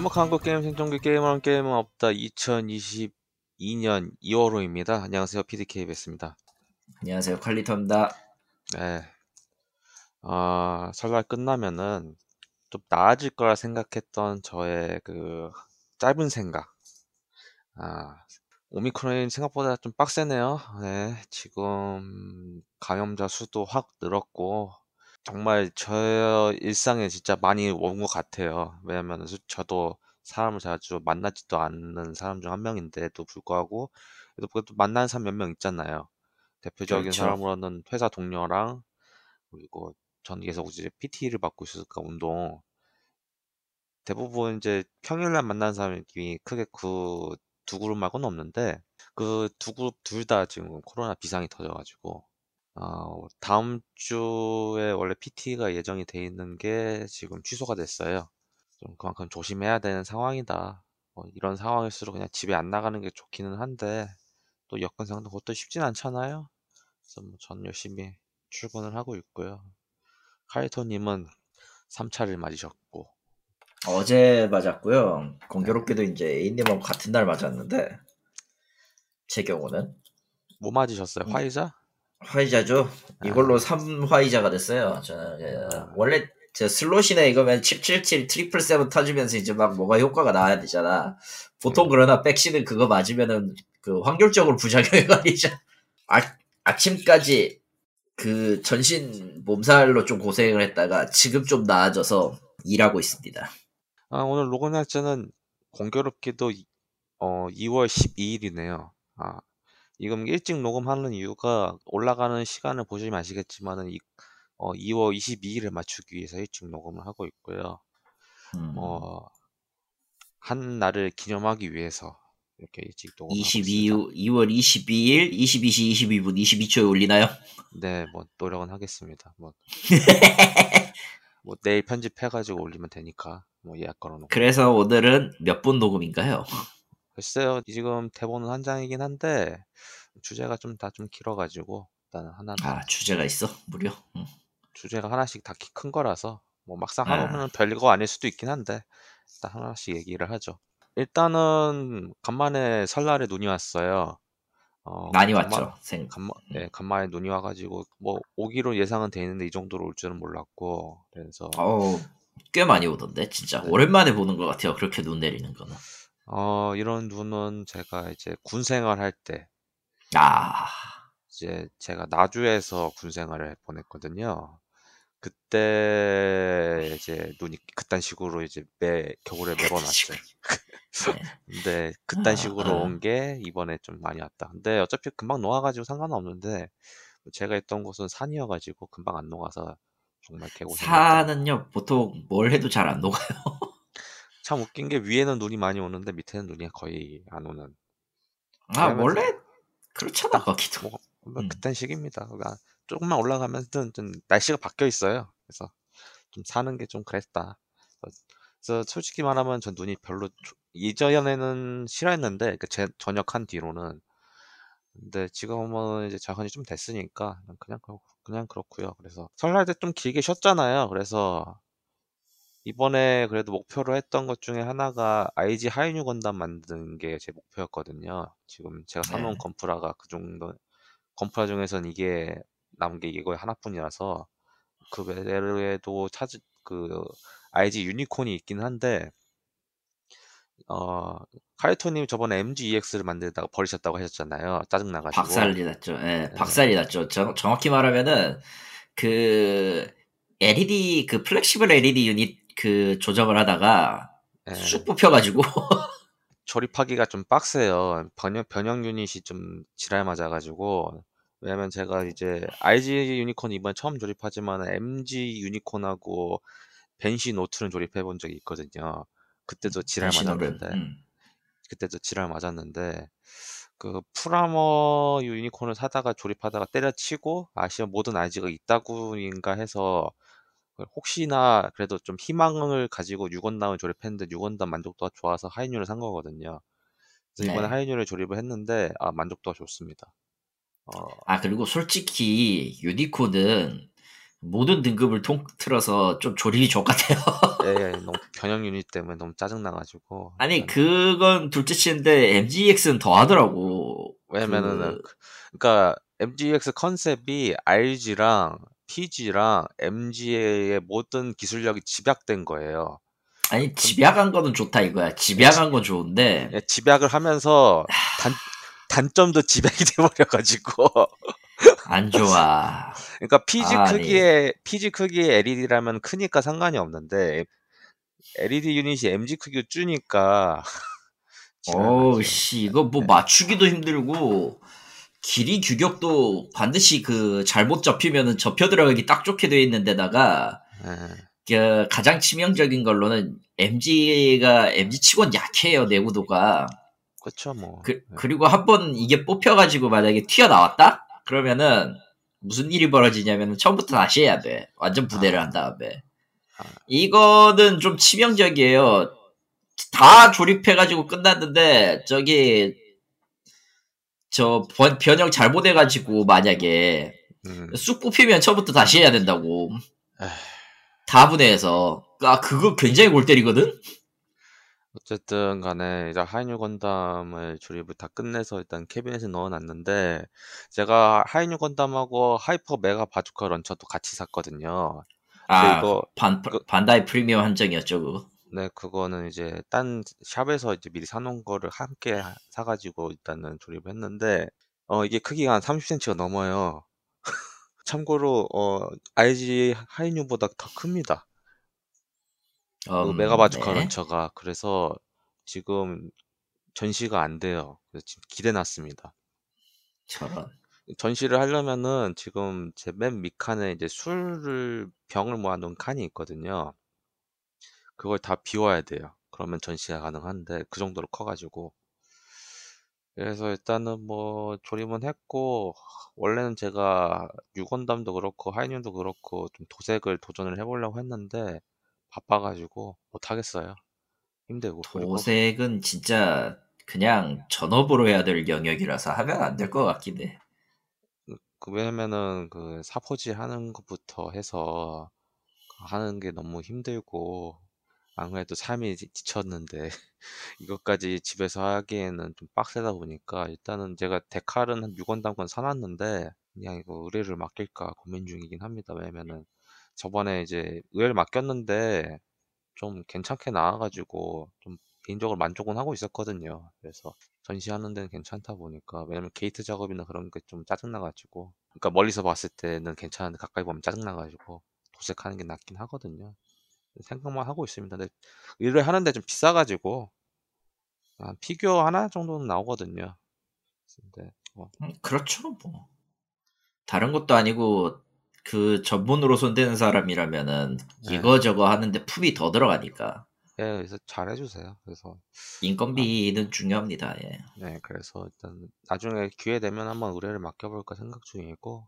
행복한 한국 게임 생존기 게임은 게임은 없다 2022년 2월호입니다. 안녕하세요 PDK 베스입니다. 안녕하세요 칼리터입니다. 네. 아 설날 끝나면은 좀 나아질 거라 생각했던 저의 그 짧은 생각. 아 오미크론이 생각보다 좀 빡세네요. 네, 지금 감염자 수도 확 늘었고 정말 저 일상에 진짜 많이 온 것 같아요. 왜냐면 저도 사람을 자주 만나지도 않는 사람 중한 명인데도 불구하고 그래도 그래도 만나는 사람 몇 명 있잖아요. 대표적인 그렇죠. 사람으로는 회사 동료랑 그리고 저는 계속 이제 PT를 받고 있으니까 운동 대부분 이제 평일날 만나는 사람이 크게 그두 그룹 말고는 없는데 그두 그룹 둘 다 지금 코로나 비상이 터져 가지고 어, 다음 주에 원래 PT가 예정이 돼 있는 게 지금 취소가 됐어요. 좀 그만큼 조심해야 되는 상황이다. 뭐 이런 상황일수록 그냥 집에 안 나가는 게 좋기는 한데 또 여건 상도 그것도 쉽진 않잖아요. 그래서 뭐 전 열심히 출근을 하고 있고요. 카이토님은 3차를 맞으셨고 어제 맞았고요. 공교롭게도 이제 A님하고 같은 날 맞았는데 제 경우는 뭐 맞으셨어요? 음. 화이자? 화이자죠. 이걸로 3화이자가 됐어요. 저는 예, 원래 제 슬롯이나 이거면 칩77 트리플 세븐 터지면서 이제 막 뭐가 효과가 나야 되잖아. 보통 그러나 백신은 그거 맞으면은 그 확률적으로 부작용이 걸리죠. 아, 아침까지 그 전신 몸살로 좀 고생을 했다가 지금 좀 나아져서 일하고 있습니다. 아, 오늘 로그 날짜는 공교롭게도 이- 어, 2월 12일이네요. 아, 지금 일찍 녹음하는 이유가 올라가는 시간을 보시면 아시겠지만은 이, 어, 2월 22일에 맞추기 위해서 일찍 녹음을 하고 있고요. 음. 어, 한 날을 기념하기 위해서 이렇게 일찍 녹음하고 22, 있습니다. 2월 22일 22시 22분 22초에 올리나요? 네, 뭐 노력은 하겠습니다. 뭐, 뭐 내일 편집해가지고 올리면 되니까 뭐 예약 걸어놓고. 그래서 오늘은 몇 분 녹음인가요? 글쎄요, 지금 대본은 한 장이긴 한데 주제가 좀다좀 길어가지고 일단은 하나 아 주제가 있어 무려. 음. 주제가 하나씩 다 큰 거라서 뭐 막상 아. 하면은 별거 아닐 수도 있긴 한데 일단 하나씩 얘기를 하죠. 일단은 간만에 설날에 눈이 왔어요. 어, 많이 간만- 왔죠. 생. 간만, 네, 간만에 눈이 와가지고 뭐 오기로 예상은 돼 있는데 이 정도로 올 줄은 몰랐고 그래서 어우 꽤 많이 오던데 진짜 네. 오랜만에 보는 것 같아요. 그렇게 눈 내리는 거는. 어, 이런 눈은 제가 이제 군 생활할 때 아 이제 제가 나주에서 군 생활을 보냈거든요. 그때 이제 눈이 그딴 식으로 이제 매 겨울에 매번 왔어요. 네. 근데 그딴 아, 식으로 아. 온게 이번에 좀 많이 왔다. 근데 어차피 금방 녹아가지고 상관없는데 제가 있던 곳은 산이어가지고 금방 안 녹아서 정말 개고생했다. 산은요 보통 뭘 해도 잘 안 녹아요. 참 웃긴 게 위에는 눈이 많이 오는데 밑에는 눈이 거의 안 오는. 아 원래 그렇잖아 거기도. 뭐, 뭐 음. 그딴 식입니다. 그러니까 조금만 올라가면 좀, 좀 날씨가 바뀌어 있어요. 그래서 좀 사는 게 좀 그랬다. 그래서 솔직히 말하면 전 눈이 별로 조- 예전에는 싫어했는데 그 제, 전역한 뒤로는 근데 지금은 이제 자간이 좀 됐으니까 그냥 그냥 그렇고요. 그래서 설날 때 좀 길게 쉬었잖아요. 그래서 이번에 그래도 목표로 했던 것 중에 하나가 IG 하이뉴 건담 만드는 게 제 목표였거든요. 지금 제가 사놓은 네. 건프라가 그 정도 건프라 중에선 이게 남은 게 이거 하나뿐이라서 그 외에도 찾을 그 IG 유니콘이 있긴 한데 어 카이토님 저번에 MGEX를 만들다가 버리셨다고 하셨잖아요. 짜증 나가지고. 박살이 났죠. 예, 네. 박살이 났죠. 정, 정확히 말하면은 그 LED 그 flexible LED 유닛 그 조정을 하다가 예, 쑥 뽑혀가지고 조립하기가 좀 빡세요. 변형 변형 유닛이 좀 지랄 맞아가지고 왜냐면 제가 이제 RG 유니콘 이번 처음 조립하지만 MG 유니콘하고 벤시 노른은 조립해 본 적이 있거든요. 그때도 지랄 맞았는데. 음. 그때도 지랄 맞았는데 그 프라머 유니콘을 사다가 조립하다가 때려치고 아시아 모든 아이지가 있다고인가 해서 그 혹시나 그래도 좀 희망을 가지고 6원담을 조립했는데 6원담 만족도가 좋아서 하이뉴를 산 거거든요. 그래서 이번에 네. 하이뉴를 조립을 했는데 아 만족도가 좋습니다. 어, 아 그리고 솔직히 유니콘은 모든 등급을 통틀어서 좀 조립이 좋같아요 예, 예, 너무 변형 유닛 때문에 너무 짜증 나가지고. 아니 그건 둘째치인데 MGX는 더 하더라고. 왜냐면은 그... 그러니까 MGX 컨셉이 RG랑 PG랑 MG의 모든 기술력이 집약된 거예요. 아니 집약한 거는 좋다 이거야. 집약한 건 좋은데 예, 집약을 하면서 단 단점도 집약이 돼버려가지고 안 좋아. 그러니까 PG 아, 크기의 네. PG 크기의 LED라면 크니까 상관이 없는데 LED 유닛이 MG 크기로 줄니까 어씨 이거 뭐 네. 맞추기도 힘들고 길이 규격도 반드시 그 잘못 접히면은 접혀 들어가기 딱 좋게 되어 있는 데다가 네. 그 가장 치명적인 걸로는 MG가 MG 치곤 약해요 내구도가. 그렇죠 뭐. 그, 네. 그리고 한 번 이게 뽑혀가지고 만약에 튀어나왔다? 그러면은 무슨 일이 벌어지냐면 처음부터 다시 해야 돼. 완전 부대를 아. 한 다음에. 아. 이거는 좀 치명적이에요. 다 조립해가지고 끝났는데 저기 저 변형 잘못해가지고 만약에 음. 쑥 뽑히면 처음부터 다시 해야 된다고. 다 분해해서. 아 그거 굉장히 골 때리거든. 어쨌든 간에 이제 하이뉴 건담을 조립을 다 끝내서 일단 캐비넷에 넣어놨는데 제가 하이뉴 건담하고 하이퍼 메가 바주카 런처도 같이 샀거든요. 아 이거 반 그, 반다이 프리미엄 한정이었죠 그거. 네, 그거는 이제 딴 샵에서 이제 미리 사 놓은 거를 함께 사가지고 일단은 조립을 했는데 어 이게 크기가 한 30cm가 넘어요. 참고로 어 IG 하이뉴보다 더 큽니다. 그 음, 메가바주카 네. 런처가 그래서 지금 전시가 안 돼요. 그래서 지금 기대놨습니다. 저런. 전시를 하려면은 지금 제 맨 밑칸에 이제 술을 병을 모아 놓은 칸이 있거든요. 그걸 다 비워야 돼요. 그러면 전시가 가능한데 그 정도로 커가지고 그래서 일단은 뭐 조립은 했고 원래는 제가 유건담도 그렇고 하이뉴도 그렇고 좀 도색을 도전을 해보려고 했는데 바빠가지고 못하겠어요. 힘들고. 도색은 진짜 그냥 전업으로 해야 될 영역이라서 하면 안 될 것 같긴 해. 그, 왜냐면은 그 사포지 하는 것부터 해서 하는 게 너무 힘들고 아무래도 삶이 지쳤는데 이것까지 집에서 하기에는 좀 빡세다 보니까 일단은 제가 데칼은 한 6원당권 사놨는데 그냥 이거 의뢰를 맡길까 고민 중이긴 합니다. 왜냐면은 저번에 이제 의뢰를 맡겼는데 좀 괜찮게 나와 가지고 좀 개인적으로 만족은 하고 있었거든요. 그래서 전시하는 데는 괜찮다 보니까 왜냐면 게이트 작업이나 그런 게 좀 짜증 나 가지고 그러니까 멀리서 봤을 때는 괜찮은데 가까이 보면 짜증 나 가지고 도색하는 게 낫긴 하거든요. 생각만 하고 있습니다. 근데 일을 하는데 좀 비싸가지고 한 피규어 하나 정도는 나오거든요. 근데 뭐. 음, 그렇죠 뭐 다른 것도 아니고 그 전문으로 손대는 사람이라면은 네. 이거 저거 하는데 품이 더 들어가니까. 예, 그래서 잘 해주세요. 그래서 인건비는 아, 중요합니다. 예. 네, 그래서 일단 나중에 기회 되면 한번 의뢰를 맡겨볼까 생각 중이고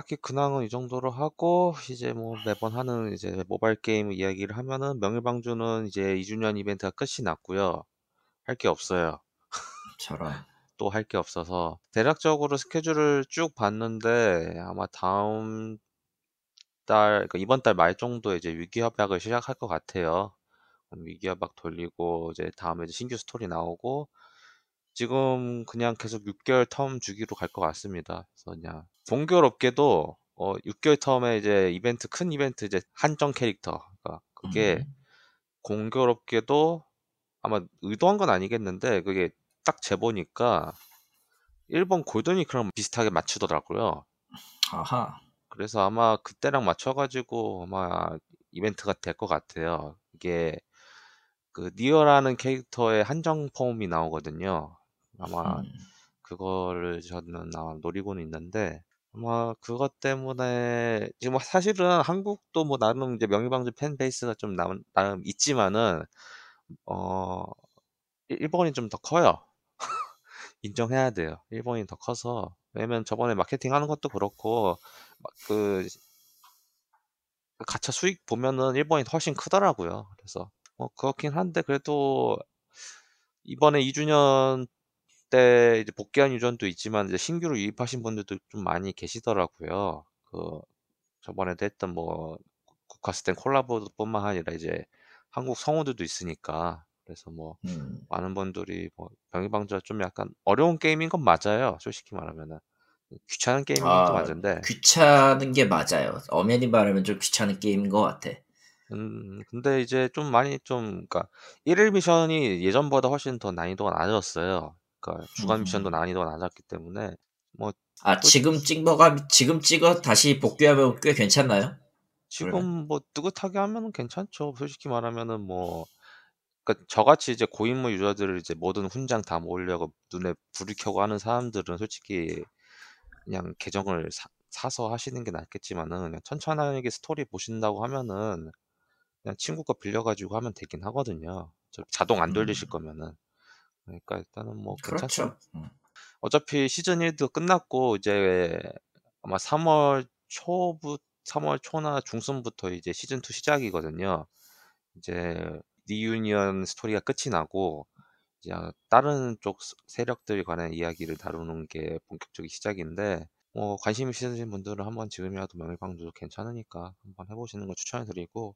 딱히 근황은 이 정도로 하고 이제 뭐 매번 하는 이제 모바일 게임 이야기를 하면은 명일방주는 이제 2주년 이벤트가 끝이 났고요. 할 게 없어요. 저런. 또 할 게 없어서 대략적으로 스케줄을 쭉 봤는데 아마 다음 달, 그러니까 이번 달 말 정도에 이제 위기 협약을 시작할 것 같아요. 위기 협약 돌리고 이제 다음에 이제 신규 스토리 나오고 지금 그냥 계속 6개월 텀 주기로 갈 것 같습니다. 그래서 그냥 공교롭게도 어 6개월 텀에 이제 이벤트 큰 이벤트 이제 한정 캐릭터 그러니까 그게 음. 공교롭게도 아마 의도한 건 아니겠는데 그게 딱 재보니까 일본 골든위크랑 비슷하게 맞추더라고요. 아하. 그래서 아마 그때랑 맞춰가지고 아마 이벤트가 될 것 같아요. 이게 그 니어라는 캐릭터의 한정 폼이 나오거든요. 아마 음. 그거를 저는 아마 노리고는 있는데 아마 그것 때문에 지금 뭐 사실은 한국도 뭐 나름 이제 명예방주 팬 베이스가 좀 나름, 나름 있지만은 어 일본이 좀 더 커요. 인정해야 돼요. 일본이 더 커서 왜냐면 저번에 마케팅 하는 것도 그렇고 그 가차 수익 보면은 일본이 훨씬 크더라고요. 그래서 뭐 그렇긴 한데 그래도 이번에 2주년 때 이제 복귀한 유전도 있지만 이제 신규로 유입하신 분들도 좀 많이 계시더라고요. 그 저번에도 했던 뭐 국카스텐 콜라보뿐만 아니라 이제 한국 성우들도 있으니까 그래서 뭐 음. 많은 분들이 뭐 명의방주가 좀 약간 어려운 게임인 건 맞아요. 솔직히 말하면은 귀찮은 게임인 것도 아, 맞은데 귀찮은 게 맞아요. 엄연히 말하면 좀 귀찮은 게임인 것 같아. 음 근데 이제 좀 많이 좀 그러니까 1일 미션이 예전보다 훨씬 더 난이도가 낮았어요. 그러니까 주간 미션도 음. 난이도가 낮았기 때문에 뭐아또 지금 찍어가 지금 찍어 다시 복귀하면 꽤 괜찮나요? 지금 그러면? 뭐 뜨긋하게 하면은 괜찮죠. 솔직히 말하면은 뭐 그러니까 저같이 이제 고인물 유저들을 이제 모든 훈장 다 모으려고 눈에 불을 켜고 하는 사람들은 솔직히 그냥 계정을 사, 사서 하시는 게 낫겠지만은 그냥 천천하게 스토리 보신다고 하면은 그냥 친구 거 빌려가지고 하면 되긴 하거든요. 저 자동 안 돌리실 음, 거면은. 그러니까 일단은 뭐 괜찮습니다. 그렇죠. 음. 어차피 시즌 1도 끝났고 이제 아마 3월 초부 3월 초나 중순부터 이제 시즌 2 시작이거든요. 이제 리유니언 스토리가 끝이 나고 이제 다른 쪽 스- 세력들 관한 이야기를 다루는 게 본격적인 시작인데 뭐 관심 있으신 분들은 한번 지금이라도 명일방주도 괜찮으니까 한번 해보시는 걸 추천해드리고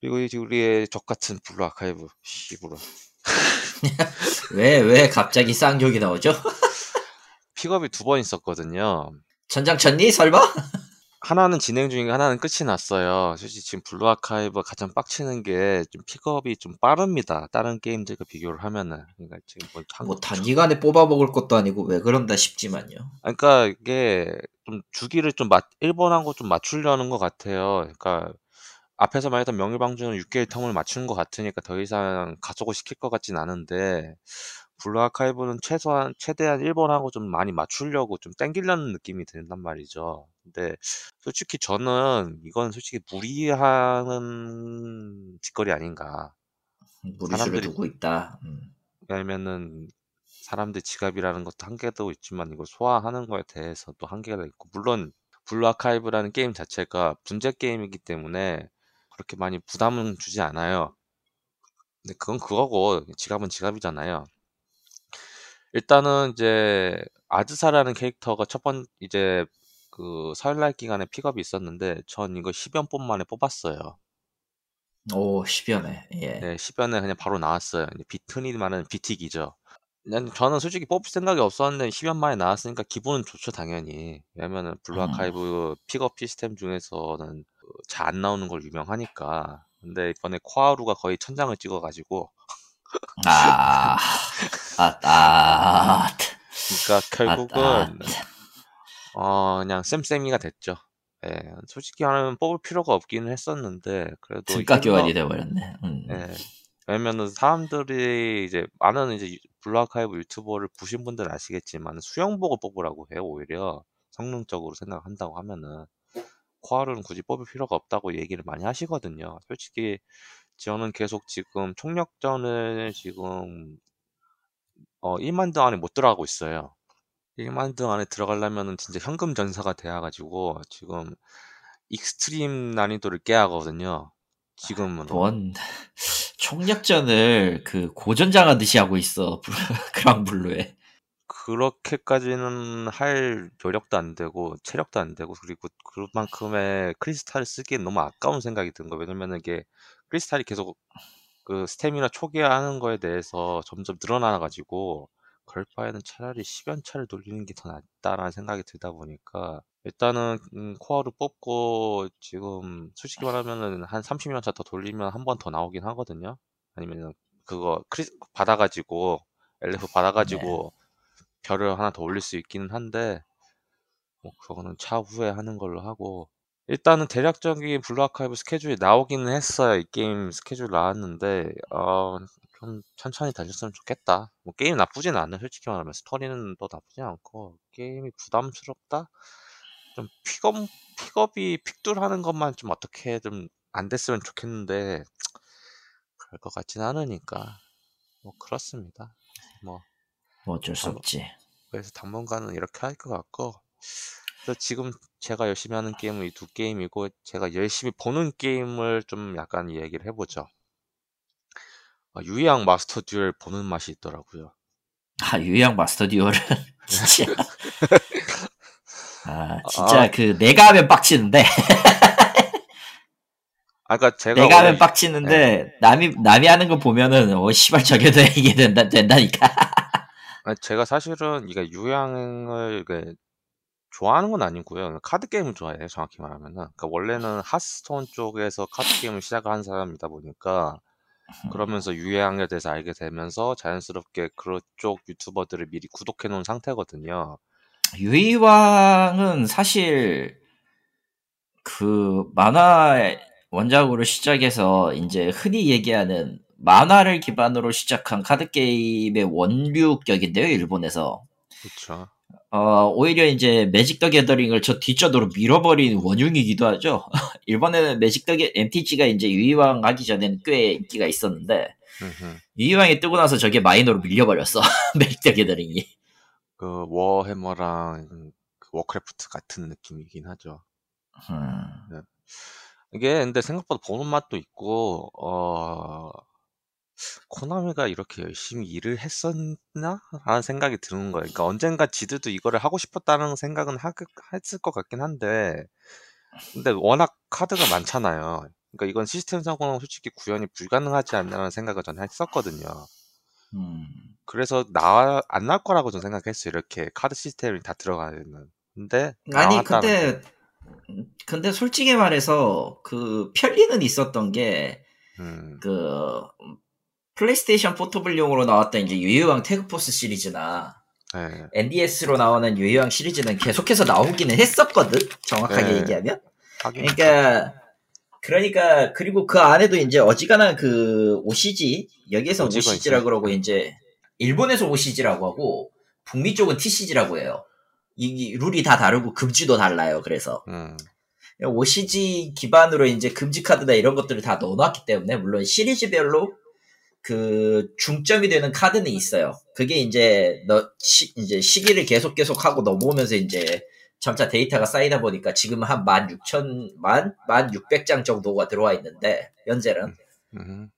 그리고 이제 우리의 적 같은 블루 아카이브 씨부라 왜, 왜 갑자기 쌍욕이 나오죠? 픽업이 두 번 있었거든요. 천장 쳤니? 설마? 하나는 진행 중이고 하나는 끝이 났어요. 솔직히 지금 블루 아카이브 가장 빡치는 게 좀 픽업이 좀 빠릅니다. 다른 게임들과 비교를 하면은. 그러니까 지금 뭐 뭐 단기간에 뽑아 먹을 것도 아니고 왜 그런다 싶지만요. 아, 그러니까 이게 좀 주기를 좀 맞, 일본하고 좀 맞추려는 것 같아요. 그러니까 앞에서 말했던 명일방주는 6개월 텀을 맞추는 것 같으니까 더 이상 가속을 시킬 것 같진 않은데 블루 아카이브는 최소한 최대한 일본하고 좀 많이 맞추려고 좀 땡기려는 느낌이 든단 말이죠. 근데 솔직히 저는 이건 솔직히 무리하는 짓거리 아닌가. 사람들이 두고 있다. 음. 왜냐면은 사람들 지갑이라는 것도 한계도 있지만 이걸 소화하는 거에 대해서 또 한계가 있고 물론 블루 아카이브라는 게임 자체가 분재 게임이기 때문에 그렇게 많이 부담은 주지 않아요. 근데 그건 그거고 지갑은 지갑이잖아요. 일단은 이제 아즈사라는 캐릭터가 첫 번 이제 그 설날 기간에 픽업이 있었는데 전 이거 10연 뽑 만에 뽑았어요. 오, 10연에. 예. 네, 10연에 그냥 바로 나왔어요. 이제 비트니 말하는 비틱이죠. 저는 솔직히 뽑을 생각이 없었는데 10연 만에 나왔으니까 기분은 좋죠, 당연히. 왜냐면은 블루 음. 아카이브 픽업 시스템 중에서는 잘 안 나오는 걸 유명하니까. 근데 이번에 코하루가 거의 천장을 찍어가지고 아, 아, 아, 그러니까 아, 결국은 아, 어 그냥 쌤쌤이가 됐죠. 예, 솔직히 하면 뽑을 필요가 없기는 했었는데 그래도 등가 교환이 돼버렸네. 음. 예. 왜냐면은 사람들이 이제 많은 이제 유- 블루아카이브 유튜버를 보신 분들은 아시겠지만 수영복을 뽑으라고 해요 오히려 성능적으로 생각한다고 하면은 코하루는 굳이 뽑을 필요가 없다고 얘기를 많이 하시거든요. 솔직히 저는 계속 지금 총력전을 지금 어 1만 등 안에 못 들어가고 있어요. 1만 등 안에 들어가려면은 진짜 현금 전사가 돼야 가지고 지금 extreme 난이도를 깨야 하거든요. 지금으로. 뭔 총력전을 그 고전장하듯이 하고 있어 그랑블루에. 그렇게까지는 할 여력도 안 되고 체력도 안 되고 그리고 그만큼의 크리스탈을 쓰기엔 너무 아까운 생각이 든 거예요. 왜냐면은 이게 크리스탈이 계속 그 스태미나 초기화하는 거에 대해서 점점 늘어나 가지고 그럴 바에는 차라리 10연차를 돌리는 게 더 낫다라는 생각이 들다 보니까 일단은 음, 코어를 뽑고 지금 솔직히 말하면은 한 30연차 더 돌리면 한 번 더 나오긴 하거든요. 아니면은 그거 크리 받아가지고 네. 받아가지고 별을 하나 더 올릴 수 있기는 한데 뭐 그거는 차후에 하는 걸로 하고 일단은 대략적인 블루 아카이브 스케줄이 나오기는 했어요. 이 게임 스케줄 나왔는데 어, 좀 천천히 달렸으면 좋겠다. 뭐 게임 나쁘진 않아. 솔직히 말하면 스토리는 또 나쁘지 않고 게임이 부담스럽다. 좀 픽업 픽업이 픽둘하는 것만 좀 어떻게 좀 안 됐으면 좋겠는데 그럴 것 같진 않으니까 뭐 그렇습니다. 뭐 뭐 어쩔 수 당- 없지. 그래서 당분간은 이렇게 할 것 같고 그래서 지금 제가 열심히 하는 게임은 이 두 게임이고 제가 열심히 보는 게임을 좀 약간 이야기를 해보죠. 아, 유희왕 마스터 듀얼 보는 맛이 있더라고요. 아 유희왕 마스터 듀얼은 진짜 아 진짜 아, 그 내가 하면 빡치는데. 아, 그러니까 제가 내가 하면 빡치는데 네. 남이 남이 하는 거 보면은 어 씨발 저게도 이게 된다 된다니까. 아, 제가 사실은 이게 유형을 그 좋아하는 건 아니고요. 카드 게임을 좋아해요. 정확히 말하면은. 그러니까 원래는 하스스톤 쪽에서 카드 게임을 시작한 사람이다 보니까 그러면서 유해양에 대해서 알게 되면서 자연스럽게 그쪽 유튜버들을 미리 구독해 놓은 상태거든요. 유이왕은 사실 그 만화 원작으로 시작해서 이제 흔히 얘기하는 만화를 기반으로 시작한 카드 게임의 원류격인데요, 일본에서. 그렇죠. 어, 오히려 이제 매직 더 게더링을 저 뒷전으로 밀어버린 원흉이기도 하죠. 일본에는 매직 더 게, MTG가 이제 유이왕 하기 전에는 꽤 인기가 있었는데, 유이왕이 뜨고 나서 저게 마이너로 밀려버렸어. 매직 더 게더링이. 그, 워해머랑 그 워크래프트 같은 느낌이긴 하죠. 음. 네. 이게 근데 생각보다 보는 맛도 있고, 어, 코나미가 이렇게 열심히 일을 했었나? 라는 생각이 드는 거예요. 그러니까 언젠가 지들도 이거를 하고 싶었다는 생각은 하, 했을 것 같긴 한데, 근데 워낙 카드가 많잖아요. 그러니까 이건 시스템상으로는 솔직히 구현이 불가능하지 않냐는 생각을 저는 했었거든요. 음. 그래서 나, 안 나올 거라고 저는 생각했어요. 이렇게 카드 시스템이 다 들어가 있는. 근데, 아니, 근데, 근데 솔직히 말해서 그 편린은 있었던 게, 음. 그 플레이스테이션 포터블용으로 나왔던 이제 유희왕 태그포스 시리즈나 네. NDS로 나오는 유희왕 시리즈는 계속해서 나오기는 했었거든. 정확하게 네. 얘기하면. 그러니까 그러니까 그리고 그 안에도 이제 어지간한 그 OCG 여기에서 OCG라 그러고 이제 일본에서 OCG라고 하고 북미 쪽은 TCG라고 해요. 이 룰이 다 다르고 금지도 달라요. 그래서 음. OCG 기반으로 이제 금지 카드나 이런 것들을 다 넣어놨기 때문에 물론 시리즈별로 그 중점이 되는 카드는 있어요. 그게 이제 너 시, 이제 시기를 계속 계속 하고 넘어오면서 이제 점차 데이터가 쌓이다 보니까 지금 한 16,000만 1,600장 정도가 들어와 있는데 현재는 음.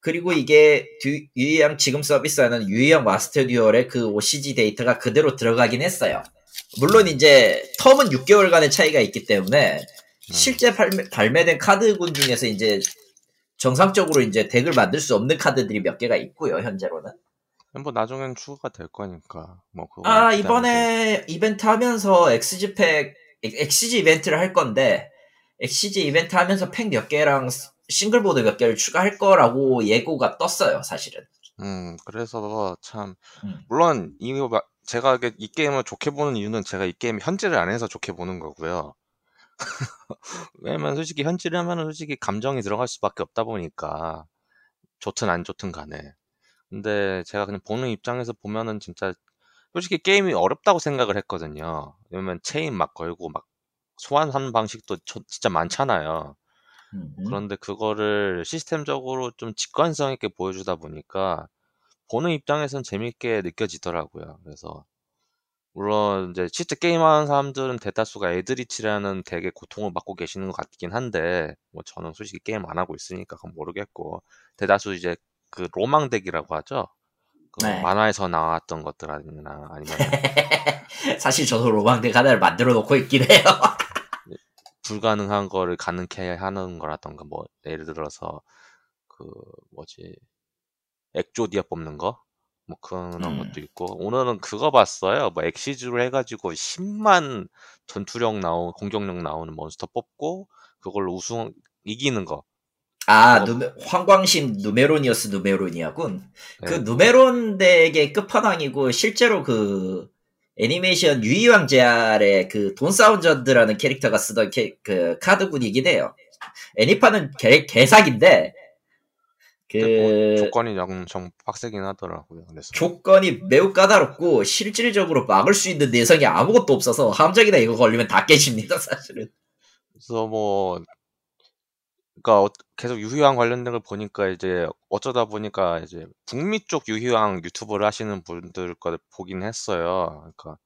그리고 이게 유이양 지금 서비스하는 유이양 마스터 듀얼의 그 OCG 데이터가 그대로 들어가긴 했어요. 물론 이제 텀은 6개월간의 차이가 있기 때문에 음. 실제 발매, 발매된 카드군 중에서 이제 정상적으로 이제 덱을 만들 수 없는 카드들이 몇 개가 있고요, 현재로는. 뭐 나중엔 추가가 될 거니까. 뭐 그거 아, 이번에 이벤트 하면서 XG 팩, XG 이벤트를 할 건데, XYZ 이벤트 하면서 팩 몇 개랑 싱글모드 몇 개를 추가할 거라고 예고가 떴어요, 사실은. 음, 그래서 참, 음. 물론, 이거, 제가 이 게임을 좋게 보는 이유는 제가 이 게임 현질을 안 해서 좋게 보는 거고요. 왜냐면 솔직히 현질을 하면은 솔직히 감정이 들어갈 수밖에 없다 보니까 좋든 안 좋든 간에 근데 제가 그냥 보는 입장에서 보면은 진짜 솔직히 게임이 어렵다고 생각을 했거든요. 왜냐면 체인 막 걸고 막 소환하는 방식도 진짜 많잖아요. 그런데 그거를 시스템적으로 좀 직관성 있게 보여주다 보니까 보는 입장에선 재밌게 느껴지더라고요. 그래서 물론 이제 실제 게임하는 사람들은 대다수가 애드리치라는 덱의 고통을 받고 계시는 것 같긴 한데 뭐 저는 솔직히 게임 안 하고 있으니까 그건 모르겠고 대다수 이제 그 로망 덱이라고 하죠. 그 네. 만화에서 나왔던 것들 아니나 아니면 사실 저도 로망 덱 하나를 만들어 놓고 있긴 해요. 불가능한 거를 가능케 하는 거라던가 뭐 예를 들어서 그 뭐지 액조디아 뽑는 거 뭐 그런 음. 것도 있고 오늘은 그거 봤어요. 뭐 엑시즈로 해가지고 10만 전투력 나온 공격력 나오는 몬스터 뽑고 그걸로 우승 이기는 거. 아, 뭐, 누메, 황광신 누메로니어스 누메로니아군. 그 네. 그 누메론 덱의 끝판왕이고 실제로 그 애니메이션 유이왕 제알의 그 돈사운저드라는 캐릭터가 쓰던 캐, 그 카드군이긴 해요. 애니파는 개, 개사기인데 그뭐 조건이 엄청 빡세긴 하더라고요. 그래서 조건이 매우 까다롭고 실질적으로 막을 수 있는 내성이 아무것도 없어서 함정이나 이거 걸리면 다 깨집니다, 사실은. 그래서 뭐 그러니까 어, 계속 유희왕 관련된 걸 보니까 이제 어쩌다 보니까 이제 북미 쪽 유희왕 유튜브를 하시는 분들 걸 보긴 했어요. 그러니까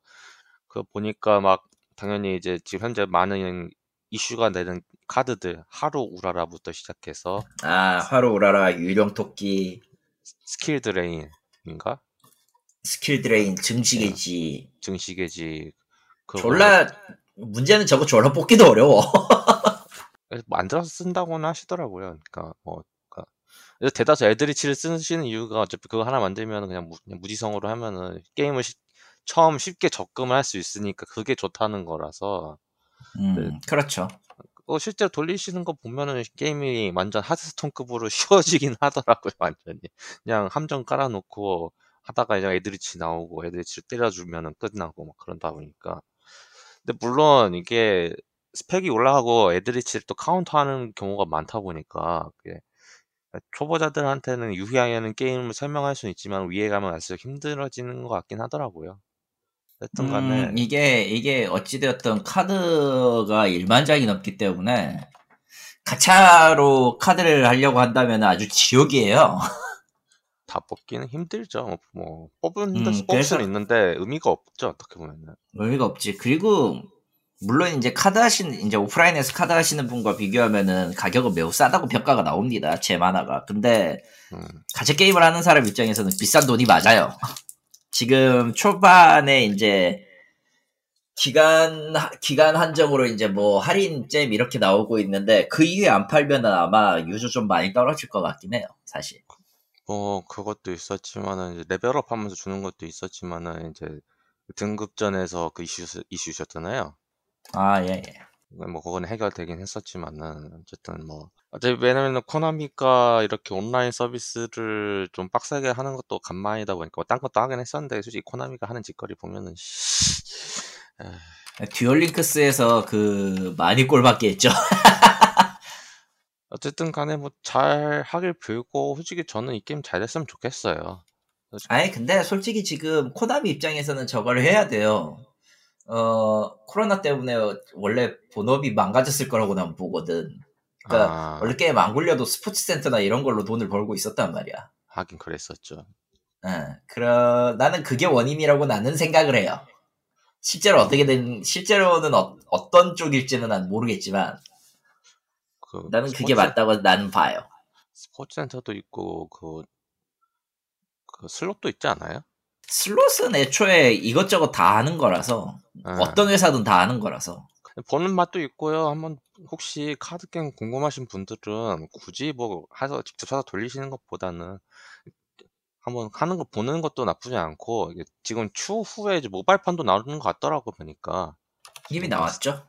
그 보니까 막 당연히 이제 지금 현재 많은 이슈가 되는 카드들 하루 우라라부터 시작해서 아 하루 우라라 유령 토끼 스킬 드레인인가? 스킬 드레인 증식의지 네. 증식의지 졸라 문제는 저거 졸라 뽑기도 어려워. 만들어서 쓴다고는 하시더라고요. 그러니까 뭐 그러니까 그래서 대다수 에드리치를 쓰시는 이유가 어차피 그거 하나 만들면 그냥, 무, 그냥 무지성으로 하면은 게임을 시, 처음 쉽게 접근을 할 수 있으니까 그게 좋다는 거라서 음, 네. 그렇죠. 어, 실제로 돌리시는 거 보면은 게임이 완전 하드스톤급으로 쉬워지긴 하더라고요, 완전히. 그냥 함정 깔아놓고 하다가 이제 애드리치 나오고 애드리치를 때려주면은 끝나고 막 그런다 보니까. 근데 물론 이게 스펙이 올라가고 애드리치를 또 카운터하는 경우가 많다 보니까 그게 초보자들한테는 유희하게는 게임을 설명할 수는 있지만 위에 가면 갈수록 힘들어지는 것 같긴 하더라고요. 하여튼 간에 음, 이게 이게 어찌되었던 카드가 1만 장이 넘기 때문에 가차로 카드를 하려고 한다면 아주 지옥이에요. 다 뽑기는 힘들죠. 뭐 뽑은 음, 데서 뽑을 그래서- 수는 있는데 의미가 없죠. 어떻게 보면은. 의미가 없지. 그리고 물론 이제 카드 하시는 이제 오프라인에서 카드 하시는 분과 비교하면은 가격은 매우 싸다고 평가가 나옵니다. 제 만화가. 근데 음, 가짜 게임을 하는 사람 입장에서는 비싼 돈이 맞아요. 지금 초반에 이제 기간 기간 한정으로 이제 뭐 할인잼 이렇게 나오고 있는데 그 이후에 안 팔면은 아마 유저 좀 많이 떨어질 것 같긴 해요. 사실. 뭐 그것도 있었지만은 이제 레벨업하면서 주는 것도 있었지만은 이제 등급전에서 그 이슈 이슈셨잖아요. 아 예. 예. 뭐 그건 해결되긴 했었지만은 어쨌든 뭐 어차피 왜냐면은 코나미가 이렇게 온라인 서비스를 좀 빡세게 하는 것도 간만이다 보니까 뭐 딴 것도 하긴 했었는데 솔직히 코나미가 하는 짓거리 보면은 씨, 에휴, 듀얼링크스에서 그 많이 꼴받게 했죠. 어쨌든 간에 뭐 잘 하길 빌고 솔직히 저는 이 게임 잘 됐으면 좋겠어요. 아니 근데 솔직히 지금 코나미 입장에서는 저걸 해야 돼요. 어 코로나 때문에 원래 본업이 망가졌을 거라고 난 보거든. 그러니까 아, 원래 게임 안 굴려도 스포츠 센터나 이런 걸로 돈을 벌고 있었단 말이야. 하긴 그랬었죠. 응, 그러 나는 그게 원인이라고 나는 생각을 해요. 실제로 어떻게 된 실제로는 어, 떤 쪽일지는 난 모르겠지만 그 나는 그게 스포츠- 맞다고 나는 봐요. 스포츠 센터도 있고 그, 그 슬롯도 있지 않아요? 슬롯은 애초에 이것저것 다 하는 거라서 예. 어떤 회사든 다 하는 거라서 보는 맛도 있고요. 한번 혹시 카드 게임 궁금하신 분들은 굳이 뭐 해서 직접 사서 돌리시는 것보다는 한번 하는 거 보는 것도 나쁘지 않고 지금 추후에 이제 모바일판도 나오는 것 같더라고 보니까 이미 음, 나왔죠?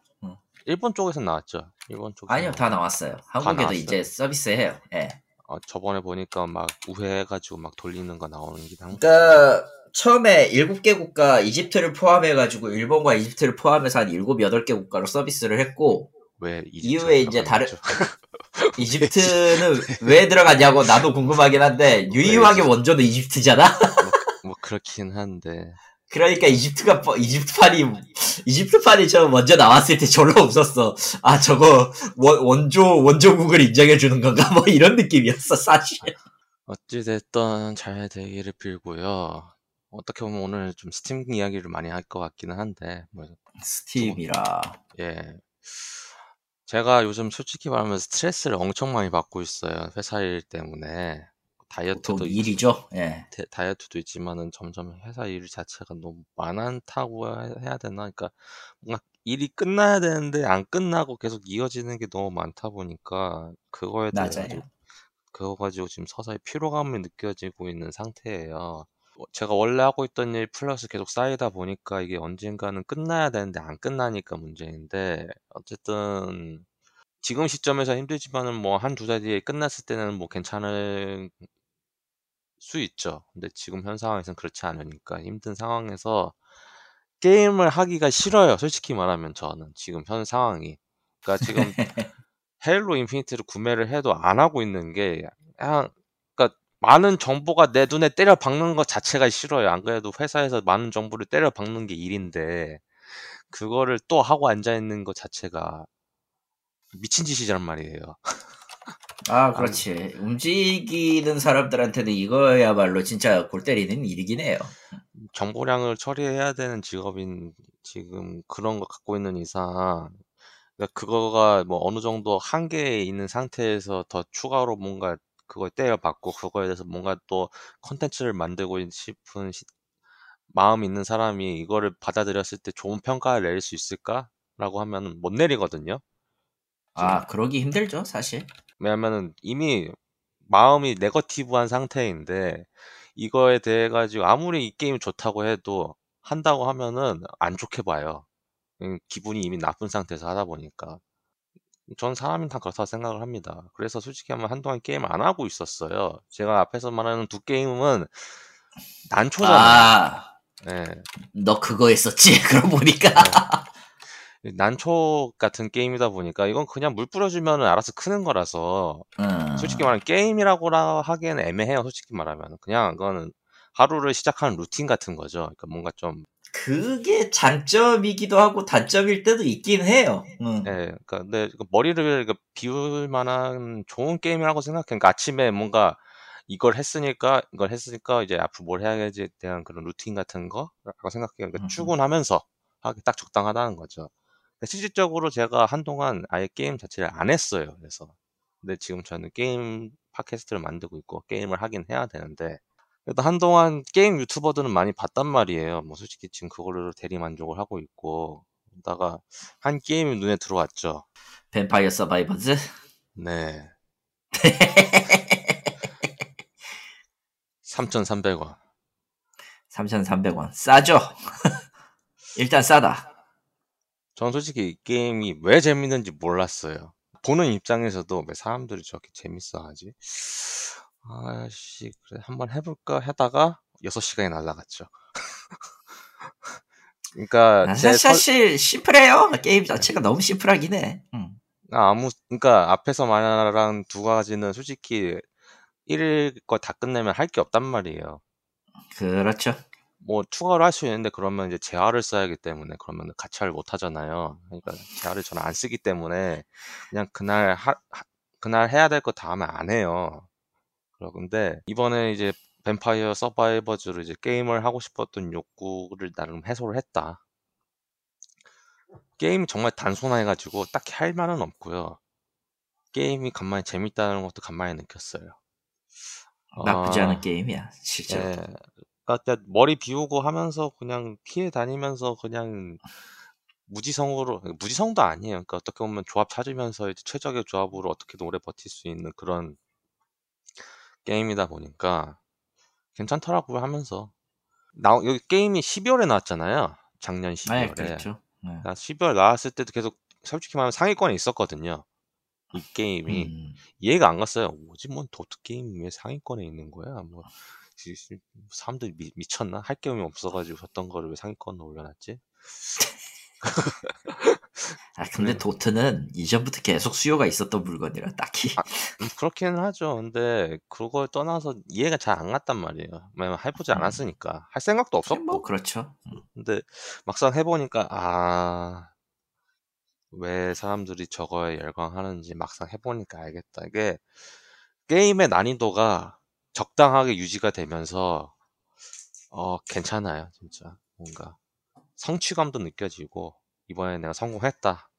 일본 쪽에서 나왔죠. 일본 쪽 아니요 다 나왔어요. 한국에도 나왔어요? 이제 서비스해요. 예. 어, 저번에 보니까 막 우회해가지고 막 돌리는 거 나오는 게 한. 그러니까 처음에 7개 국가 이집트를 포함해가지고 일본과 이집트를 포함해서 한 7, 8개 국가로 서비스를 했고 왜 이후에 이제 다른-? 이집트는 왜 들어갔냐고 나도 궁금하긴 한데 유일하게 원조는 이집트잖아. 뭐 그렇긴 한데 그러니까 이집트가 버- 이집트판이 이집트판이 저 먼저 나왔을 때 졸라 없었어. 아 저거 원, 원조 원조국을 인정해 주는 건가 뭐 이런 느낌이었어 사실. 어찌됐든 잘 되기를 빌고요. 어떻게 보면 오늘 좀 스팀 이야기를 많이 할 것 같기는 한데, 뭐, 스팀이라. 예. 제가 요즘 솔직히 말하면 스트레스를 엄청 많이 받고 있어요. 회사 일 때문에. 다이어트도, 보통 있- 일이죠. 예. 다- 다이어트도 있지만은 점점 회사 일 자체가 너무 많다고 해- 해야 되나? 그러니까 뭔가 일이 끝나야 되는데 안 끝나고 계속 이어지는 게 너무 많다 보니까 그거에 대해 그거 가지고 지금 서서히 피로감이 느껴지고 있는 상태예요. 어, 제가 원래 하고 있던 일 플러스 계속 쌓이다 보니까 이게 언젠가는 끝나야 되는데 안 끝나니까 문제인데 어쨌든 지금 시점에서 힘들지만은 뭐 한 두 달 뒤에 끝났을 때는 뭐 괜찮을 수 있죠. 근데 지금 현 상황에서는 그렇지 않으니까 힘든 상황에서 게임을 하기가 싫어요. 솔직히 말하면 저는 지금 현 상황이. 그러니까 지금 헤일로 인피니티를 구매를 해도 안 하고 있는 게 그냥 많은 정보가 내 눈에 때려 박는 것 자체가 싫어요. 안 그래도 회사에서 많은 정보를 때려 박는 게 일인데 그거를 또 하고 앉아 있는 것 자체가 미친 짓이란 말이에요. 아 그렇지. 움직이는 사람들한테는 이거야말로 진짜 골 때리는 일이긴 해요. 정보량을 처리해야 되는 직업인 지금 그런 거 갖고 있는 이상 그러니까 그거가 뭐 어느 정도 한계에 있는 상태에서 더 추가로 뭔가 그걸 때려받고 그거에 대해서 뭔가 또 컨텐츠를 만들고 싶은 시- 마음이 있는 사람이 이거를 받아들였을 때 좋은 평가를 내릴 수 있을까? 라고 하면 못 내리거든요. 아, 그러기 힘들죠, 사실. 왜냐면은 이미 마음이 네거티브한 상태인데 이거에 대해 가지고 아무리 이 게임이 좋다고 해도 한다고 하면은 안 좋게 봐요. 음, 기분이 이미 나쁜 상태에서 하다 보니까. 전 사람이 다 그렇다고 생각을 합니다. 그래서 솔직히 하면 한동안 게임을 안 하고 있었어요. 제가 앞에서 말하는 두 게임은 난초잖아요. 아, 네. 너 그거 했었지? 그러고 보니까. 난초 같은 게임이다 보니까 이건 그냥 물 뿌려주면 알아서 크는 거라서 음. 솔직히 말하면 게임이라고 하기에는 애매해요. 솔직히 말하면 그냥 그거는 하루를 시작하는 루틴 같은 거죠. 그러니까 뭔가 좀 그게 장점이기도 하고 단점일 때도 있긴 해요. 음. 예, 그러니까 근데 그 머리를 그 비울 만한 좋은 게임이라고 생각해. 그러니까 아침에 뭔가 이걸 했으니까 이걸 했으니까 이제 앞으로 뭘 해야지에 대한 그런 루틴 같은 거라고 생각해요. 그러니까 음. 출근하면서 하기 딱 적당하다는 거죠. 실질적으로 제가 한동안 아예 게임 자체를 안 했어요. 그래서 근데 지금 저는 게임 팟캐스트를 만들고 있고 게임을 하긴 해야 되는데 그래도 한동안 게임 유튜버들은 많이 봤단 말이에요. 뭐 솔직히 지금 그걸로 대리 만족을 하고 있고 그러다가 한 게임이 눈에 들어왔죠. 뱀파이어 서바이버즈? 네. 3,300원. 3,300원. 싸죠? 일단 싸다. 전 솔직히 이 게임이 왜 재밌는지 몰랐어요. 보는 입장에서도 왜 사람들이 저렇게 재밌어 하지? 아씨, 그래, 한번 해볼까 하다가 6시간이 날라갔죠. 그러니까, 아, 제 사실 심플해요. 게임 자체가 너무 심플하긴 해. 음. 아, 아무, 그러니까 앞에서 말한 두 가지는 솔직히 1일 거다 끝내면 할 게 없단 말이에요. 그렇죠. 뭐 추가로 할 수 있는데 그러면 이제 재화를 써야 하기 때문에 그러면 가차를 못 하잖아요. 그러니까 재화를 저는 안 쓰기 때문에 그냥 그날 하, 하- 그날 해야 될 거 다 하면 안 해요. 그런데 이번에 이제 뱀파이어 서바이버즈를 이제 게임을 하고 싶었던 욕구를 나름 해소를 했다. 게임이 정말 단순해가지고 딱히 할 말은 없고요. 게임이 간만에 재밌다는 것도 간만에 느꼈어요. 나쁘지 아, 않은 게임이야, 실제로. 예. 그러니까 머리 비우고 하면서 그냥 피해 다니면서 그냥 무지성으로 무지성도 아니에요. 그러니까 어떻게 보면 조합 찾으면서 이제 최적의 조합으로 어떻게든 오래 버틸 수 있는 그런 게임이다 보니까 괜찮더라고요 하면서 나 여기 게임이 12월에 나왔잖아요. 작년 12월에. 네, 그렇죠. 네. 나 12월 나왔을 때도 계속 솔직히 말하면 상위권에 있었거든요. 이 게임이 음. 이해가 안 갔어요. 뭐지, 뭔 도트 게임이 왜 상위권에 있는 거야? 뭐 사람들이 미, 미쳤나? 할 게임이 없어가지고 졌던 거를 왜 상위권으로 올려놨지? 아, 근데 네. 도트는 이전부터 계속 수요가 있었던 물건이라 딱히. 아, 음, 그렇기는 하죠. 근데 그걸 떠나서 이해가 잘 안 갔단 말이에요. 왜냐면 해보지 음. 않았으니까 할 생각도 없었고. 뭐, 그렇죠. 근데 막상 해보니까 아. 왜 사람들이 저거에 열광하는지 막상 해보니까 알겠다. 이게 게임의 난이도가 적당하게 유지가 되면서 어 괜찮아요, 진짜. 뭔가 성취감도 느껴지고 이번에 내가 성공했다.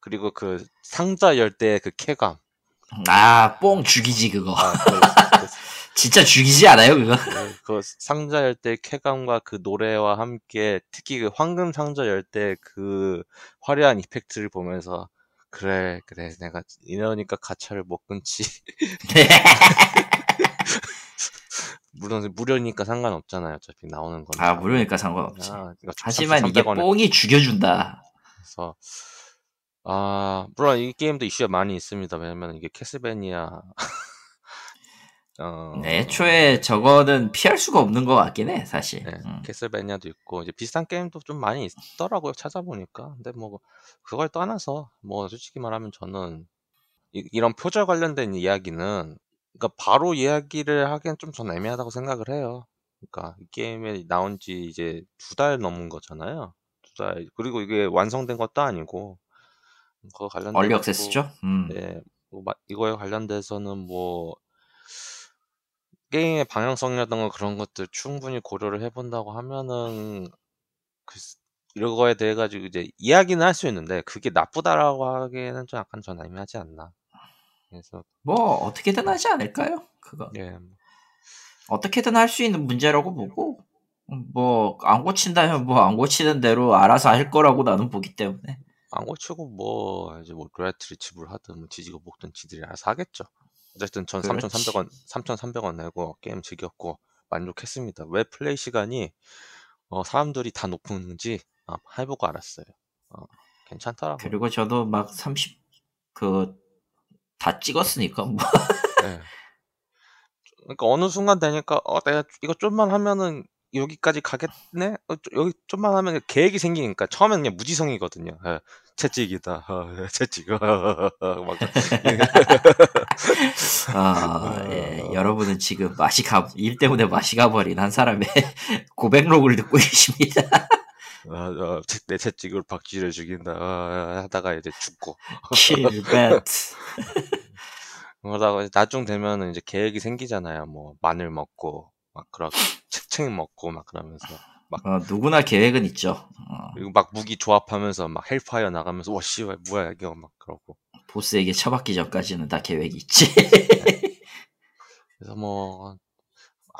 그리고 그 상자 열 때 그 쾌감. 아, 뽕 죽이지, 그거. 아, 그, 진짜 죽이지 않아요, 그거? 그, 그 상자 열 때 쾌감과 그 노래와 함께 특히 그 황금 상자 열 때 그 화려한 이펙트를 보면서 그래 그래 내가 이러니까 가차를 못 끊지. 물론 무료니까 상관없잖아요. 어차피 나오는 건. 아, 무료니까 상관없지. 아, 이거 하지만 이게 300원에 뽕이 죽여준다. 그래서 아 물론 이 게임도 이슈가 많이 있습니다. 왜냐면 이게 캐스베니아 어, 네, 애초에 저거는 피할 수가 없는 것 같긴 해, 사실. 네, 음. 캐슬베니아도 있고 이제 비슷한 게임도 좀 많이 있더라고요 찾아보니까 근데 뭐 그걸 떠나서 뭐 솔직히 말하면 저는 이, 런 표절 관련된 이야기는 그러니까 바로 이야기를 하기엔 좀 전 애매하다고 생각을 해요 그러니까 이 게임에 나온 지 이제 두달 넘은 거잖아요 두달 그리고 이게 완성된 것도 아니고 그거 관련돼 얼리 억세스죠? 음. 네, 뭐 마- 이거에 관련돼서는 뭐 게임의 방향성이라던가 그런 것들 충분히 고려를 해본다고 하면은 그 이런 거에 대해 가지고 이제 이야기는 할 수 있는데 그게 나쁘다라고 하기에는 좀 약간 전 애매하지 않나. 그래서 뭐, 어떻게든 하지 않을까요? 그거. 예, 어떻게든 할 수 있는 문제라고 보고, 뭐 안 고친다면 뭐 안 고치는 대로 알아서 할 거라고 나는 보기 때문에 안 고치고 뭐 이제 뭐 로얄티를 지불하든 뭐 지지고 볶든 지들이 알아서 하겠죠. 어쨌든 전 그렇지. 3,300원 3,300원 내고 게임 즐겼고 만족했습니다. 왜 플레이 시간이 어, 사람들이 다 높은지 아, 해보고 알았어요. 어, 괜찮더라고요. 그리고 저도 막 30 그 다 찍었으니까 뭐 네. 그러니까 어느 순간 되니까 어 내가 이거 좀만 하면은 여기까지 가겠네? 어, 좀- 여기 좀만 하면 계획이 생기니까 처음엔 그냥 무지성이거든요. 예, 채찍이다. 어, 예, 채찍. 어, 어, 어, 어, 막 아, 예, 여러분은 지금 맛이 가, 일 때문에 맛이 가버린 한 사람의 고백록을 듣고 계십니다. 어, 어, 채- 내 채찍으로 박쥐를 죽인다. 어, 어, 하다가 이제 죽고. 킬벳. 그러다가 나중 되면은 이제 계획이 생기잖아요. 뭐 마늘 먹고 막 그러고 책책 먹고 막 그러면서 어, 누구나 계획은 있죠. 어, 그리고 막 무기 조합하면서 막 헬파이어 나가면서 와 씨발 뭐야 이거 막 그러고 보스에게 처박기 전까지는 다 계획이 있지. 그래서 뭐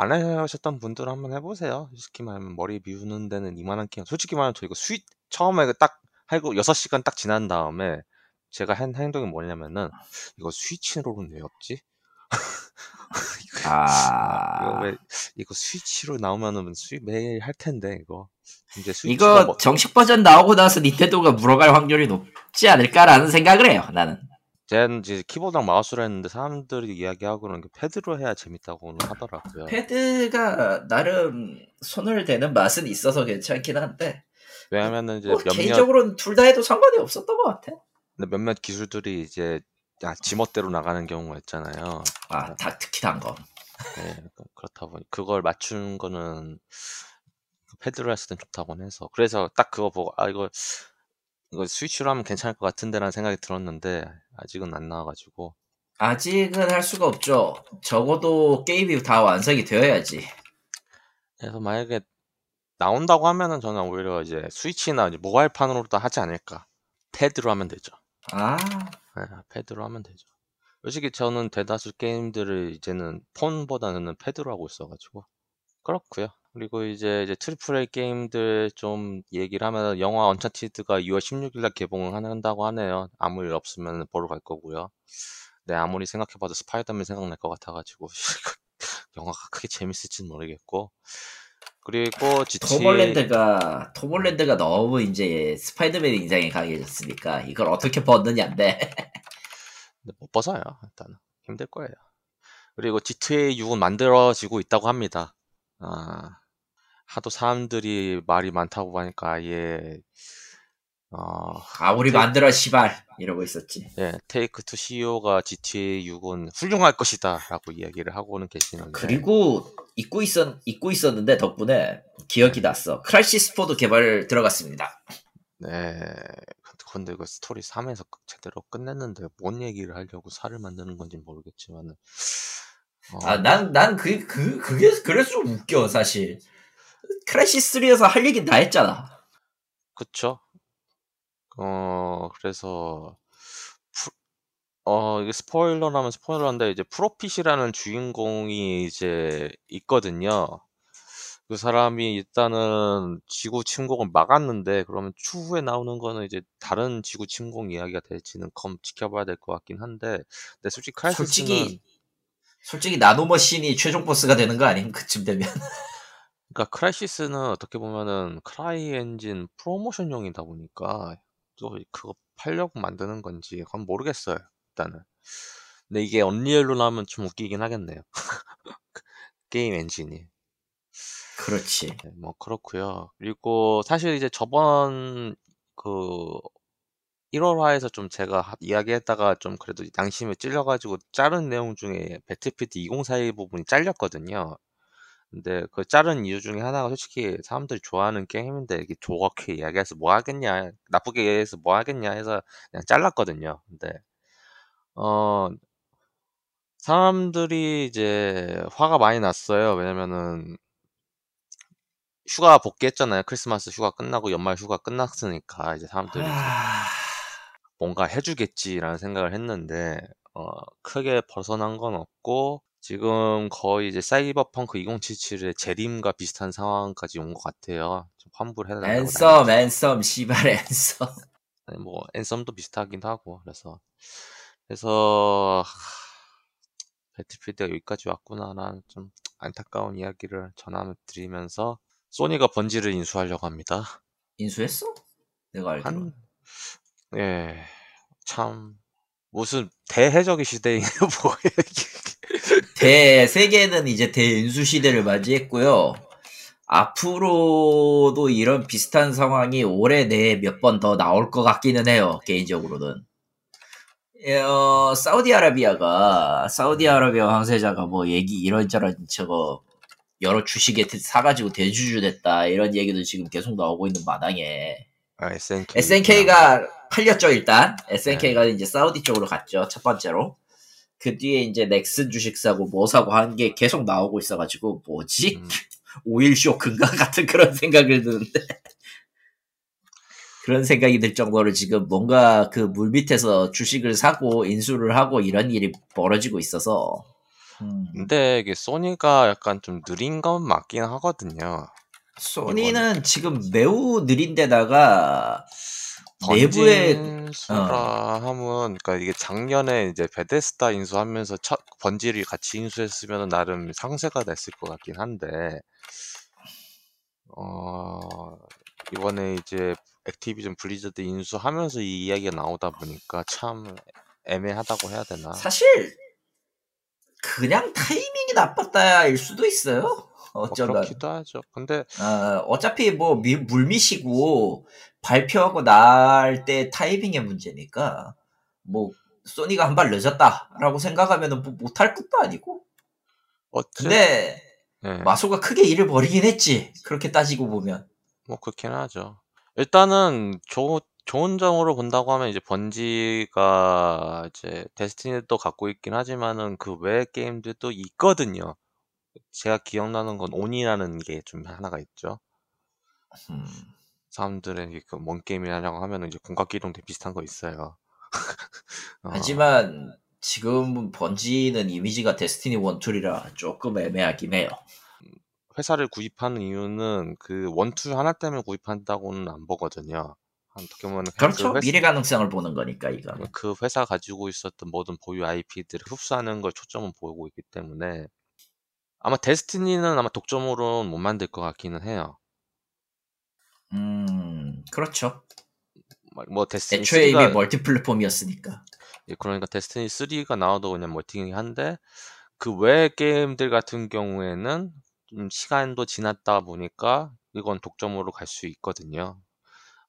안 해보셨던 분들은 한번 해보세요. 솔직히 말하면 머리 비우는 데는 이만한 게임. 솔직히 말하면 저 이거 스윗 처음에 그딱 하고 6시간 딱 지난 다음에 제가 한 행동이 뭐냐면은 이거 스위치로는 왜 없지? 이거 아, 왜 이거 스위치로 나오면은 스위 매일 할 텐데 이거 이제 이거 뭐, 정식 버전 나오고 나서 닌텐도가 물어갈 확률이 높지 않을까라는 생각을 해요, 나는. 쟤는 이제 키보드랑 마우스로 했는데 사람들이 이야기하고는 패드로 해야 재밌다고는 하더라고요. 패드가 나름 손을 대는 맛은 있어서 괜찮긴 한데, 왜냐면은 이제 뭐 몇몇 개인적으로는 둘 다 해도 상관이 없었던 것 같아. 근데 몇몇 기술들이 이제 야, 지멋대로 나가는 경우가 있잖아요. 아, 다 특히 단 거. 네, 그- 그렇다 보니 그걸 맞춘 거는 패드로 했을 땐 좋다고 해서 그래서 딱 그거 보고 아 이거 이거 스위치로 하면 괜찮을 것 같은데라는 생각이 들었는데 아직은 안 나와가지고 아직은 할 수가 없죠. 적어도 게임이 다 완성이 되어야지. 그래서 만약에 나온다고 하면은 저는 오히려 이제 스위치나 이제 모바일판으로도 하지 않을까 패드로 하면 되죠. 아, 네, 패드로 하면 되죠. 솔직히 저는 대다수 게임들을 이제는 폰보다는 패드로 하고 있어가지고 그렇고요. 그리고 이제 이제 triple A 게임들 좀 얘기를 하면 영화 언차티드가 2월 16일 날 개봉을 한다고 하네요. 아무 일 없으면 보러 갈 거고요. 네, 아무리 생각해봐도 스파이더맨 생각날 것 같아가지고 영화가 크게 재밌을지는 모르겠고 그리고 GTA 톰홀랜드가 톰홀랜드가 너무 이제 스파이더맨 인상에 강해졌으니까 이걸 어떻게 벗느냐인데. 근데 못 벗어요. 일단은 힘들 거예요. 그리고 GTA 6은 만들어지고 있다고 합니다. 아, 하도 사람들이 말이 많다고 하니까 아예 어, 아, 우리 만들어 시발 이러고 있었지. 예, 테이크 투 CEO가 GTA 6은 훌륭할 것이다라고 이야기를 하고는 계시는데 그리고 잊고 있었 잊고 있었는데 덕분에 기억이 났어. 크라이시스 4도 개발 들어갔습니다. 네, 근데 그 스토리 3에서 제대로 끝냈는데 뭔 얘기를 하려고 4를 만드는 건지 모르겠지만은 어, 아, 난, 난 그, 그, 그 게, 그래서 좀 웃겨, 사실. 크라이시스 3에서 할 얘기는 다 했잖아. 그쵸? 어, 그래서, 프- 어, 이게 스포일러라면 스포일러인데, 이제 프로핏이라는 주인공이 이제 있거든요. 그 사람이 일단은 지구 침공을 막았는데, 그러면 추후에 나오는 거는 이제 다른 지구 침공 이야기가 될지는 좀 지켜봐야 될 것 같긴 한데, 근데 솔직히 크라이시스는, 솔직히, 솔직히 나노머신이 최종 보스가 되는 거 아님? 그쯤 되면. 그러니까 크라이시스는 어떻게 보면은 크라이 엔진 프로모션용이다 보니까 또 그거 팔려고 만드는 건지 그건 모르겠어요. 일단은. 근데 이게 언리얼로 나오면 좀 웃기긴 하겠네요. 게임 엔진이. 그렇지. 네, 뭐 그렇고요. 그리고 사실 이제 저번 그 1월화에서 좀 제가 하- 이야기했다가 좀 그래도 양심에 찔려가지고 자른 내용 중에 배틀필드 2042 부분이 잘렸거든요. 근데 그 자른 이유 중에 하나가 솔직히 사람들이 좋아하는 게임인데 이게 좋게 이야기해서 뭐 하겠냐, 나쁘게 얘기해서 뭐 하겠냐 해서 그냥 잘랐거든요. 근데 어 사람들이 이제 화가 많이 났어요. 왜냐면은 휴가 복귀했잖아요. 크리스마스 휴가 끝나고 연말 휴가 끝났으니까 이제 사람들이 이제 아, 뭔가 해주겠지라는 생각을 했는데 어, 크게 벗어난 건 없고 지금 거의 이제 사이버펑크 2077의 재림과 비슷한 상황까지 온 것 같아요. 좀 환불해야 된다고. 앤썸 앤썸 씨발 앤썸. 뭐 앤썸도 비슷하긴 하고 그래서 그래서 하, 배틀필드가 여기까지 왔구나 라는 좀 안타까운 이야기를 전해드리면서 소니가 번지를 인수하려고 합니다. 인수했어? 내가 알기로. 한 예, 참 무슨 대해적의 시대인 뭐예요? 대 세계는 이제 대인수 시대를 맞이했고요. 앞으로도 이런 비슷한 상황이 올해 내에 몇 번 더 나올 것 같기는 해요. 개인적으로는. 어, 사우디아라비아가 사우디아라비아 황세자가 뭐 얘기 이런저런 저거 여러 주식에 사가지고 대주주 됐다 이런 얘기도 지금 계속 나오고 있는 마당에 아, SNK. SNK가 팔렸죠 일단 SNK가 이제 사우디 쪽으로 갔죠 첫 번째로 그 뒤에 이제 넥슨 주식 사고 뭐 사고 하는 게 계속 나오고 있어가지고 뭐지 음. 오일 쇼크인가 같은 그런 생각을 드는데 그런 생각이 들 정도로 지금 뭔가 그 물 밑에서 주식을 사고 인수를 하고 이런 일이 벌어지고 있어서 음. 근데 이게 소니가 약간 좀 느린 건 맞긴 하거든요. 소니는 지금 매우 느린데다가 내부에 번지수라 하면 그러니까 이게 작년에 이제 베데스다 인수하면서 첫 번지를 같이 인수했으면 나름 상세가 됐을 것 같긴 한데 어 이번에 이제 액티비전 블리자드 인수하면서 이 이야기가 나오다 보니까 참 애매하다고 해야 되나? 사실 그냥 타이밍이 나빴다일 수도 있어요. 뭐 어쩌다. 그렇기도 하죠. 근데 어, 어차피 뭐 미- 물미시고 발표하고 날 때 타이밍의 문제니까 뭐 소니가 한 발 늦었다라고 생각하면은 뭐 못할 것도 아니고. 어째 근데 예. 마소가 크게 일을 벌이긴 했지. 그렇게 따지고 보면. 뭐 그렇긴 하죠. 일단은 조, 좋은 점으로 본다고 하면 이제 번지가 이제 데스티니도 갖고 있긴 하지만은 그 외의 게임들도 있거든요. 제가 기억나는 건 온이라는 게 좀 하나가 있죠. 음. 사람들에게 그뭔 게임이냐고 하면은 이제 공각 기동대 비슷한 거 있어요. 어, 하지만 지금 번지는 이미지가 데스티니 1, 2이라 조금 애매하긴 해요. 회사를 구입하는 이유는 그 원투 하나 때문에 구입한다고는 안 보거든요. 어떻게 보면 그렇죠. 그 회사- 미래 가능성을 보는 거니까 이거. 그 회사 가지고 있었던 모든 보유 IP들을 흡수하는 걸 초점을 보고 있기 때문에 아마 데스티니는 아마 독점으로는 못 만들 것 같기는 해요. 음, 그렇죠. 막뭐 데스티니 애초에 이미 3가 멀티 플랫폼이었으니까. 그러니까 데스티니 3가 나와도 그냥 멀티긴 한데 그 외 게임들 같은 경우에는 좀 시간도 지났다 보니까 이건 독점으로 갈 수 있거든요.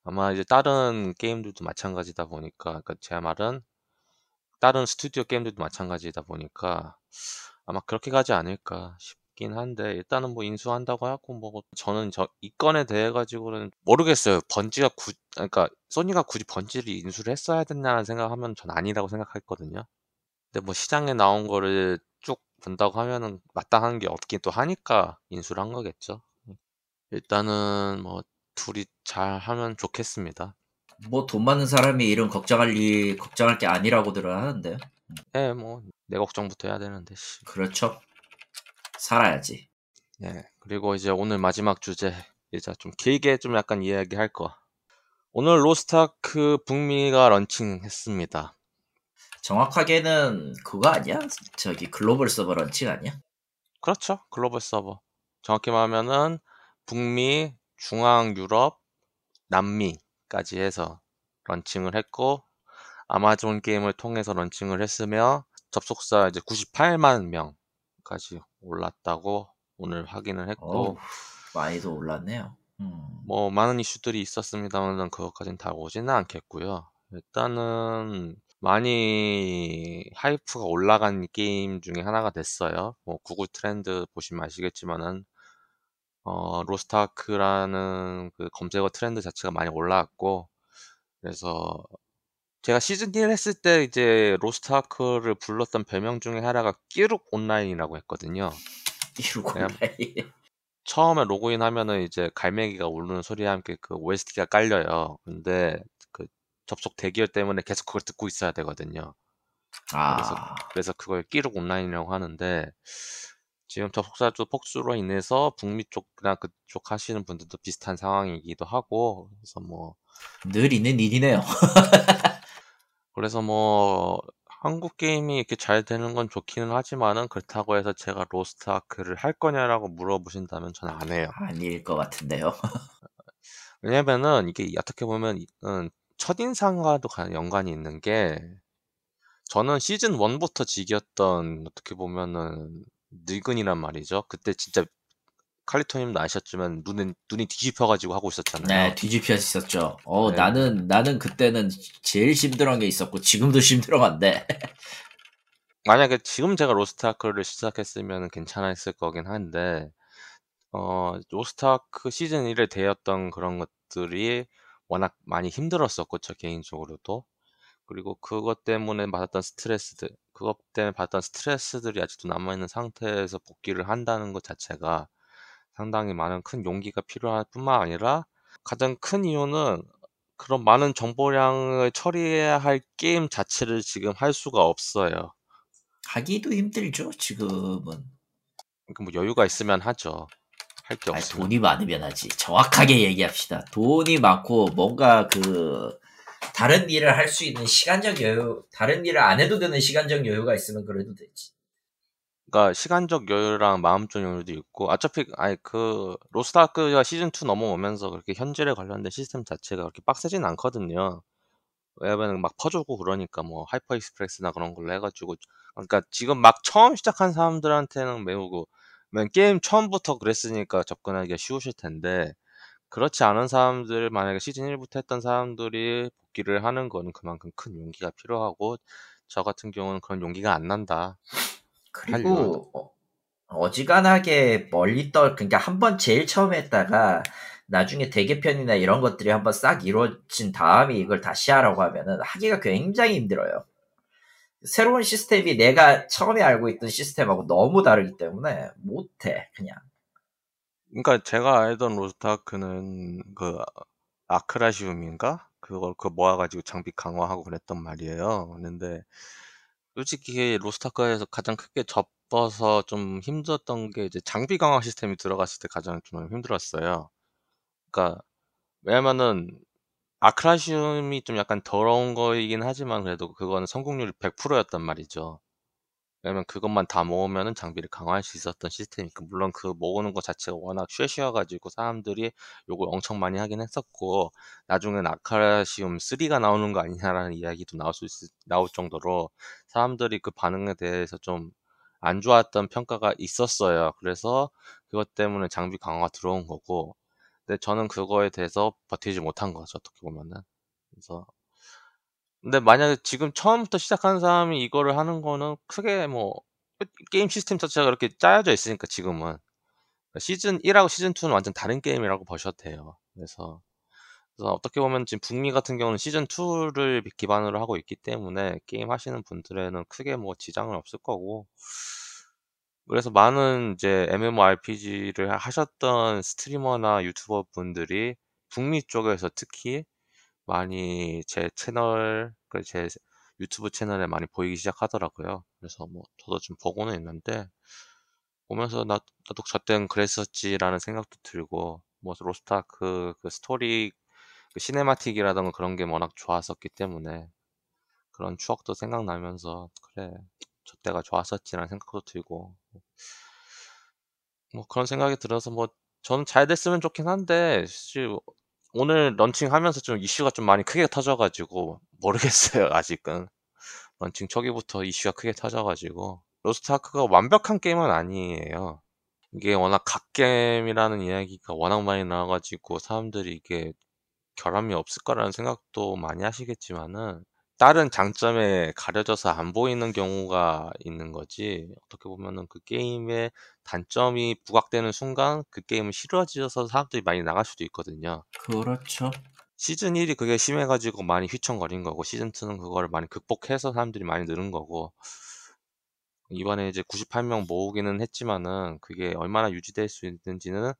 아마 이제 다른 게임들도 마찬가지다 보니까 그러니까 제 말은 다른 스튜디오 게임들도 마찬가지다 보니까 아마 그렇게 가지 않을까 싶 긴 한데 일단은 뭐 인수한다고 하고 뭐 저는 저 이 건에 대해 가지고는 모르겠어요. 번지가 구 그러니까 소니가 굳이 번지를 인수를 했어야 됐나라는 생각하면 전 아니라고 생각했거든요. 근데 뭐 시장에 나온 거를 쭉 본다고 하면은 마땅한 게 없긴 또 하니까 인수를 한 거겠죠. 일단은 뭐 둘이 잘 하면 좋겠습니다. 뭐 돈 많은 사람이 이런 걱정할 일 걱정할 게 아니라고들 하는데. 예, 뭐내 걱정부터 해야 되는데 씨. 그렇죠. 살아야지. 예. 그리고 이제 오늘 마지막 주제 이제 좀 길게 좀 약간 이야기할 거. 오늘 로스타크 북미가 런칭했습니다. 정확하게는 그거 아니야? 저기 글로벌 서버 런칭 아니야? 그렇죠. 글로벌 서버. 정확히 말하면은 북미, 중앙 유럽, 남미까지 해서 런칭을 했고 아마존 게임을 통해서 런칭을 했으며 접속자 이제 98만 명까지 올랐다고 오늘 확인을 했고 어우, 많이도 올랐네요. 음. 뭐 많은 이슈들이 있었습니다만 그것까지는 다 오지는 않겠고요. 일단은 많이 hype가 올라간 게임 중에 하나가 됐어요. 뭐 구글 트렌드 보시면 아시겠지만은 어, 로스타크라는 그 검색어 트렌드 자체가 많이 올라왔고 그래서 제가 시즌 1 했을 때 이제 로스타크를 불렀던 별명 중에 하나가 끼룩 온라인이라고 했거든요. 그냥 나이. 처음에 로그인 하면은 이제 갈매기가 울리는 소리와 함께 그 OST가 깔려요. 근데 그 접속 대기열 때문에 계속 그걸 듣고 있어야 되거든요. 아, 그래서 그걸 끼룩 온라인이라고 하는데 지금 접속자 수 폭주로 인해서 북미 쪽이나 그쪽 하시는 분들도 비슷한 상황이기도 하고 그래서 뭐 늘 있는 일이네요. 그래서 뭐 한국 게임이 이렇게 잘 되는 건 좋기는 하지만은 그렇다고 해서 제가 로스트 아크를 할 거냐라고 물어보신다면 저는 안 해요. 아닐 것 같은데요. 왜냐면은 이게 어떻게 보면 음, 첫인상과도 가- 연관이 있는 게 저는 시즌 1부터 즐겼던 어떻게 보면은 늙은이란 말이죠. 그때 진짜 칼리토님도 아셨지만 눈은 눈이 뒤집혀가지고 하고 있었잖아요. 네, 뒤집혀 있었죠. 어, 네. 나는, 나는 그때는 제일 힘들어한 게 있었고, 지금도 힘들어한데. 만약에 지금 제가 로스트아크를 시작했으면 괜찮았을 거긴 한데 어 로스트아크 시즌 1에 되었던 그런 것들이 워낙 많이 힘들었었고 저 개인적으로도 그리고 그것 때문에 받았던 스트레스들 그것 때문에 받았던 스트레스들이 아직도 남아있는 상태에서 복귀를 한다는 것 자체가 상당히 많은 큰 용기가 필요할 뿐만 아니라 가장 큰 이유는 그런 많은 정보량을 처리해야 할 게임 자체를 지금 할 수가 없어요. 하기도 힘들죠, 지금은. 그러니까 뭐 여유가 있으면 하죠. 할 게 없으면. 돈이 많으면 하지. 정확하게 얘기합시다. 돈이 많고, 뭔가 그, 다른 일을 할 수 있는 시간적 여유, 다른 일을 안 해도 되는 시간적 여유가 있으면 그래도 되지. 그러니까 시간적 여유랑 마음적 여유도 있고 어차피 아니 그 로스트아크가 시즌 2 넘어오면서 그렇게 현질에 관련된 시스템 자체가 그렇게 빡세진 않거든요. 왜냐면 막 퍼주고 그러니까 뭐 하이퍼 익스프레스나 그런 걸로 해가지고 그러니까 지금 막 처음 시작한 사람들한테는 매우 그맨 게임 처음부터 그랬으니까 접근하기가 쉬우실 텐데 그렇지 않은 사람들 만약에 시즌 1부터 했던 사람들이 복귀를 하는 거는 그만큼 큰 용기가 필요하고 저 같은 경우는 그런 용기가 안 난다. 그리고, 어, 어지간하게 멀리 떨, 그러니까 한 번 제일 처음 했다가, 나중에 대개편이나 이런 것들이 한번 싹 이루어진 다음에 이걸 다시 하라고 하면은 하기가 굉장히 힘들어요. 새로운 시스템이 내가 처음에 알고 있던 시스템하고 너무 다르기 때문에 못해, 그냥. 그러니까 제가 알던 로스트아크는 그 아크라시움인가 그걸 그 모아가지고 장비 강화하고 그랬단 말이에요. 근데 솔직히 로스트아크에서 가장 크게 접어서 좀 힘들었던 게 이제 장비 강화 시스템이 들어갔을 때 가장 좀 힘들었어요. 그러니까 왜냐면은 아크라시움이 좀 약간 더러운 거이긴 하지만 그래도 그거는 성공률이 100%였단 말이죠. 왜냐면 그것만 다 모으면은 장비를 강화할 수 있었던 시스템이니까. 물론 그 모으는 것 자체가 워낙 쉐쉬여가지고 사람들이 욕을 엄청 많이 하긴 했었고 나중엔 아카시움 3가 나오는 거 아니냐라는 이야기도 나올 수 있, 나올 정도로 사람들이 그 반응에 대해서 좀 안 좋았던 평가가 있었어요. 그래서 그것 때문에 장비 강화가 들어온 거고. 근데 저는 그거에 대해서 버티지 못한 거죠 어떻게 보면은. 그래서 근데 만약에 지금 처음부터 시작하는 사람이 이거를 하는 거는 크게 뭐 게임 시스템 자체가 그렇게 짜여져 있으니까 지금은 시즌 1하고 시즌 2는 완전 다른 게임이라고 보셔도 돼요. 그래서, 그래서 어떻게 보면 지금 북미 같은 경우는 시즌 2를 기반으로 하고 있기 때문에 게임 하시는 분들에는 크게 뭐 지장은 없을 거고 그래서 많은 이제 MMORPG를 하셨던 스트리머나 유튜버 분들이 북미 쪽에서 특히 많이 제 채널, 그제 유튜브 채널에 많이 보이기 시작하더라고요. 그래서 뭐 저도 좀 보고는 있는데 보면서 나, 나도 저땐 그랬었지라는 생각도 들고 뭐 로스타크 그 스토리 그 cinematic이라던가 그런 게 워낙 좋았었기 때문에 그런 추억도 생각나면서 그래 저 때가 좋았었지라는 생각도 들고 뭐 그런 생각이 들어서 뭐 저는 잘 됐으면 좋긴 한데 사실 오늘 런칭하면서 좀 이슈가 좀 많이 크게 터져가지고 모르겠어요 아직은. 런칭 초기부터 이슈가 크게 터져가지고. 로스트아크가 완벽한 게임은 아니에요. 이게 워낙 갓겜이라는 이야기가 워낙 많이 나와가지고 사람들이 이게 결함이 없을 거라는 생각도 많이 하시겠지만은 다른 장점에 가려져서 안 보이는 경우가 있는 거지 어떻게 보면은 그 게임의 단점이 부각되는 순간 그 게임은 싫어져서 사람들이 많이 나갈 수도 있거든요. 그렇죠. 시즌 1이 그게 심해가지고 많이 휘청거린 거고 시즌 2는 그거를 많이 극복해서 사람들이 많이 늘은 거고 이번에 이제 98명 모으기는 했지만은 그게 얼마나 유지될 수 있는지는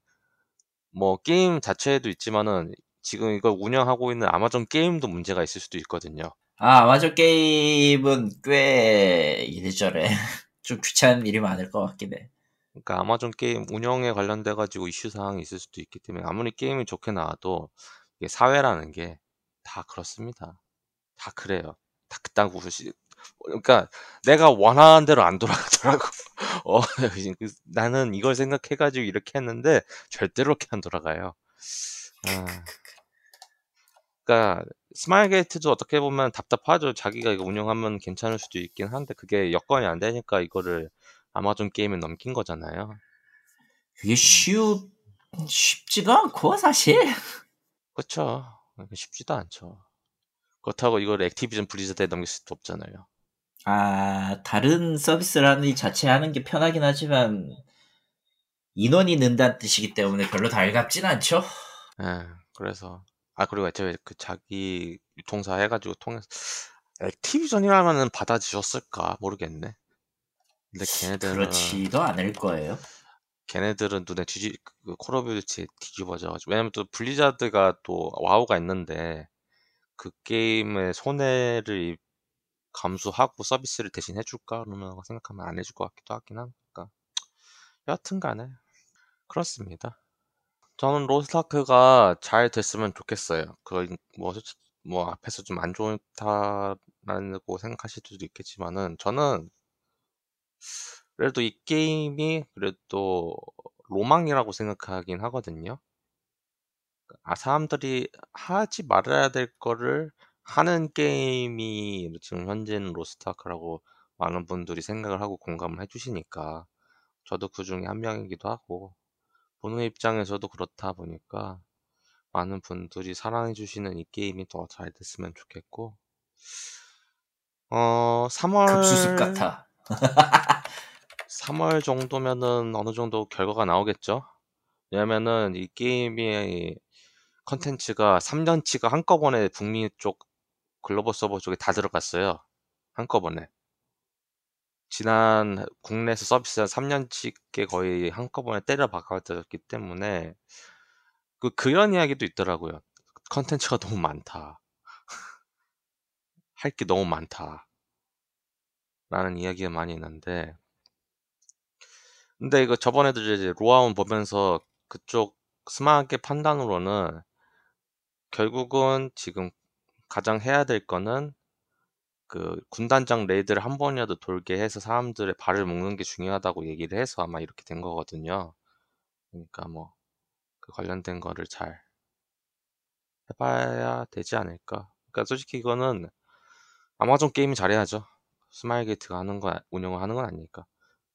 뭐 게임 자체에도 있지만은 지금 이걸 운영하고 있는 아마존 게임도 문제가 있을 수도 있거든요. 아, 아마존 게임은 꽤 이래저래 좀 귀찮은 일이 많을 것 같긴 해. 그러니까 아마존 게임 운영에 관련돼 가지고 이슈 사항이 있을 수도 있기 때문에 아무리 게임이 좋게 나와도 이게 사회라는 게 다 그렇습니다. 다 그래요. 다 그딴 구시 그러니까 내가 원하는 대로 안 돌아가더라고. 어, 나는 이걸 생각해 가지고 이렇게 했는데 절대로 그렇게 안 돌아가요. 아. 그러니까 스마일 게이트도 어떻게 보면 답답하죠. 자기가 이거 운영하면 괜찮을 수도 있긴 한데 그게 여건이 안 되니까 이거를 아마존 게임에 넘긴 거잖아요. 그게 쉬우 쉽지도 않고 사실. 그렇죠. 쉽지도 않죠. 그렇다고 이걸 액티비전 블리자드에 넘길 수도 없잖아요. 아 다른 서비스라는 이 자체 하는 게 편하긴 하지만 인원이 는다는 뜻이기 때문에 별로 달갑진 않죠. 예, 그래서 아 그리고 애초에 그 자기 유통사 해가지고 통해서 액티비전이라면은 받아주셨을까 모르겠네. 근데 걔네들은 그렇지도 않을 거예요. 걔네들은 눈에 뒤집 그 콜오브듀티에 뒤집어져가지고 왜냐면 또 블리자드가 또 와우가 있는데 그 게임의 손해를 감수하고 서비스를 대신 해줄까 그러면 생각하면 안 해줄 것 같기도 하긴 하니까 여하튼간에 그렇습니다. 저는 로스타크가 잘 됐으면 좋겠어요. 그뭐 뭐 앞에서 좀 안 좋다라고 생각하실 수도 있겠지만은 저는 그래도 이 게임이 그래도 로망이라고 생각하긴 하거든요. 아, 사람들이 하지 말아야 될 거를 하는 게임이 지금 현재는 로스트아크라고 많은 분들이 생각을 하고 공감을 해주시니까 저도 그 중에 한 명이기도 하고 보는 입장에서도 그렇다 보니까 많은 분들이 사랑해주시는 이 게임이 더 잘 됐으면 좋겠고 어 3월 급수습 같아. 3월 정도면은 어느 정도 결과가 나오겠죠. 왜냐면은 이 게임이 컨텐츠가 3년치가 한꺼번에 북미 쪽 글로벌 서버 쪽에 다 들어갔어요. 한꺼번에. 지난 국내에서 서비스한 3년치게 거의 한꺼번에 때려 박아졌기 때문에 그 그런 이야기도 있더라고요. 컨텐츠가 너무 많다. 할 게 너무 많다. 라는 이야기가 많이 있는데 근데 이거 저번에도 이제 로아운 보면서 그쪽 스마트의 판단으로는 결국은 지금 가장 해야 될 거는 그 군단장 레이드를 한 번이라도 돌게 해서 사람들의 발을 묶는 게 중요하다고 얘기를 해서 아마 이렇게 된 거거든요. 그러니까 뭐 그 관련된 거를 잘 해봐야 되지 않을까. 그러니까 솔직히 이거는 아마존 게임이 잘해야죠. 스마일 게이트가 하는 거 운영을 하는 건 아니니까.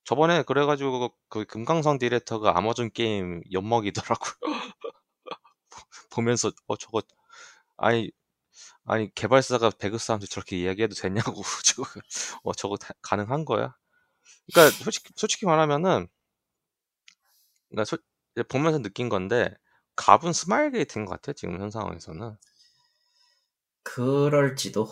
저번에 그래가지고 그 금강선 디렉터가 아마존 게임 엿먹이더라고요. 보면서 어 저거 아니 아니 개발사가 배급사한테 저렇게 이야기해도 되냐고. 저거 어 저거 다, 가능한 거야? 그러니까 솔직히 솔직히 말하면은 그러니까 소, 보면서 느낀 건데 갑은 스마일 게이트인 것 같아 지금 현 상황에서는? 그럴지도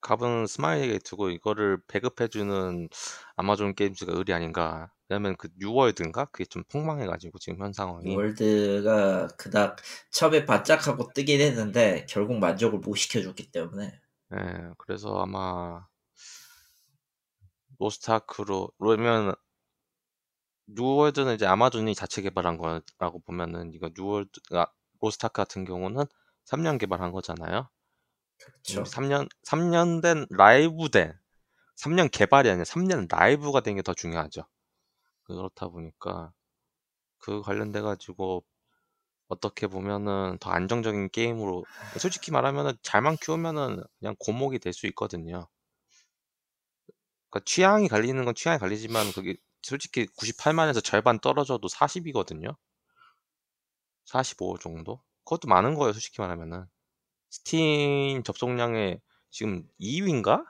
갑은 스마일 게이트고 이거를 배급해주는 아마존 게임즈가 을이 아닌가. 왜냐면 그 뉴월드인가? 그게 좀 폭망해가지고 지금 현 상황이. 뉴월드가 그닥 처음에 바짝하고 뜨긴 했는데 결국 만족을 못 시켜줬기 때문에. 네, 그래서 아마 로스타크로 그러면 뉴월드는 이제 아마존이 자체 개발한 거라고 보면은 이거 뉴월드 아, 로스타크 같은 경우는 3년 개발한 거잖아요. 그렇죠. 3년 3년 된 라이브 된 3년 개발이 아니라 3년 라이브가 된 게 더 중요하죠. 그렇다 보니까 그 관련돼 가지고 어떻게 보면은 더 안정적인 게임으로 솔직히 말하면은 잘만 키우면은 그냥 고목이 될 수 있거든요. 그러니까 취향이 갈리는 건 취향이 갈리지만 그게 솔직히 98만에서 절반 떨어져도 40이거든요. 45 정도? 그것도 많은 거예요, 솔직히 말하면은. 스팀 접속량의 지금 2위인가?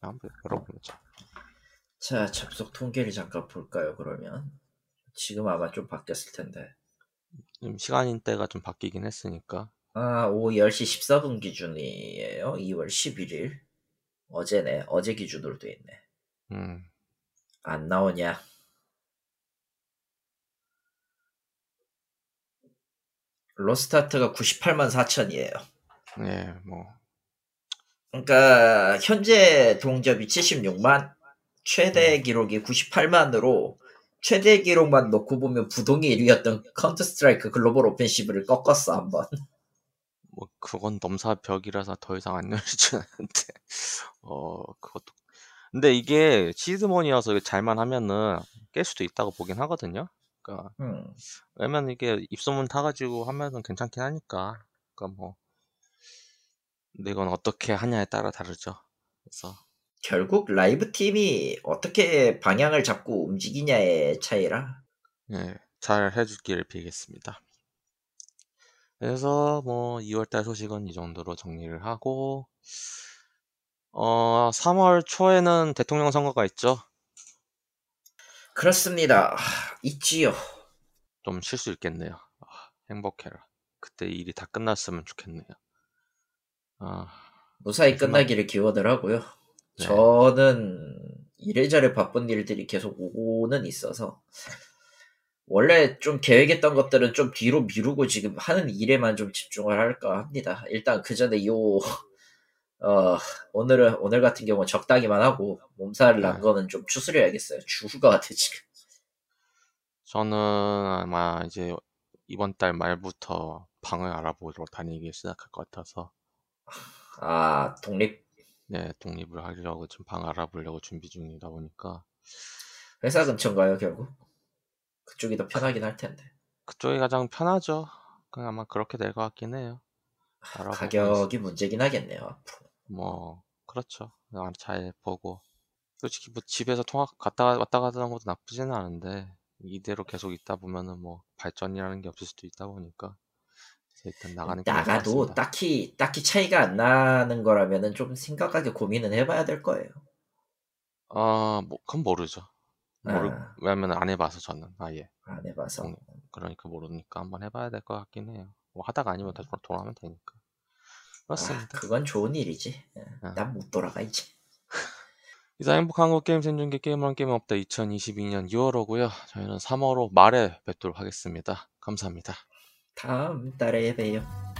한번 열어보자. 자, 접속 통계를 잠깐 볼까요, 그러면? 지금 아마 좀 바뀌었을 텐데. 좀 시간인 때가 좀 바뀌긴 했으니까. 아, 오후 10시 14분 기준이에요. 2월 11일. 어제네. 어제 기준으로 돼 있네. 음. 안 나오냐? 로스타크가 98만 4천이에요. 네, 뭐 그러니까 현재 동접이 76만, 최대 기록이 98만으로 최대 기록만 놓고 보면 부동의 1위였던 카운터 스트라이크 글로벌 오펜시브를 꺾었어 한번. 뭐 그건 넘사벽이라서 더 이상 안줄 알았는데 어 그것도 근데 이게 시드머니여서 잘만 하면은 깰 수도 있다고 보긴 하거든요. 그러니까 음. 왜냐면 이게 입소문 타가지고 하면은 괜찮긴 하니까. 그러니까 뭐 근데 이건 어떻게 하냐에 따라 다르죠. 그래서 결국 라이브 팀이 어떻게 방향을 잡고 움직이냐의 차이라. 예, 잘 해주길 빌겠습니다. 그래서 뭐 2월달 소식은 이 정도로 정리를 하고 어 3월 초에는 대통령 선거가 있죠. 그렇습니다. 하, 있지요. 좀 쉴 수 있겠네요. 아, 행복해라. 그때 일이 다 끝났으면 좋겠네요. 아, 무사히 마지막- 끝나기를 기원을 하고요. 네. 저는 이래저래 바쁜 일들이 계속 오고는 있어서 원래 좀 계획했던 것들은 좀 뒤로 미루고 지금 하는 일에만 좀 집중을 할까 합니다. 일단 그 전에 요 어, 오늘은 오늘 같은 경우 는 적당히만 하고 몸살을 난 네. 거는 좀 추스려야겠어요. 죽을 것 같아 지금. 저는 아마 이제 이번 달 말부터 방을 알아보러 다니기 시작할 것 같아서 아 독립 네, 독립을 하려고 지금 방 알아보려고 준비 중이다 보니까 회사 근처인가요 결국? 그쪽이 더 편하긴 할 텐데. 그쪽이 가장 편하죠. 그냥 아마 그렇게 될 것 같긴 해요. 가격이 문제긴 하겠네요. 앞으로. 뭐 그렇죠. 그냥 잘 보고 솔직히 뭐 집에서 통화 갔다 왔다 갔다 하는 것도 나쁘지는 않은데 이대로 계속 있다 보면은 뭐 발전이라는 게 없을 수도 있다 보니까 일단 나가는 나가도. 딱히 딱히 차이가 안 나는 거라면은 좀 생각하게 고민은 해봐야 될 거예요. 아, 뭐 그건 모르죠. 모르 아. 왜냐면 안 해봐서 저는 아예 안 해봐서. 음. 그러니까 모르니까 한번 해봐야 될 것 같긴 해요. 뭐 하다가 아니면 다시 돌아오면 되니까 아, 그렇습니다. 그건 좋은 일이지. 아. 난못 돌아가 이제. 이상 행복한 거 게임 생중계 게임은 게임 없다 2022년 6월호고요. 저희는 3월호 말에 뵙도록 하겠습니다. 감사합니다. 다음 달에 봬요.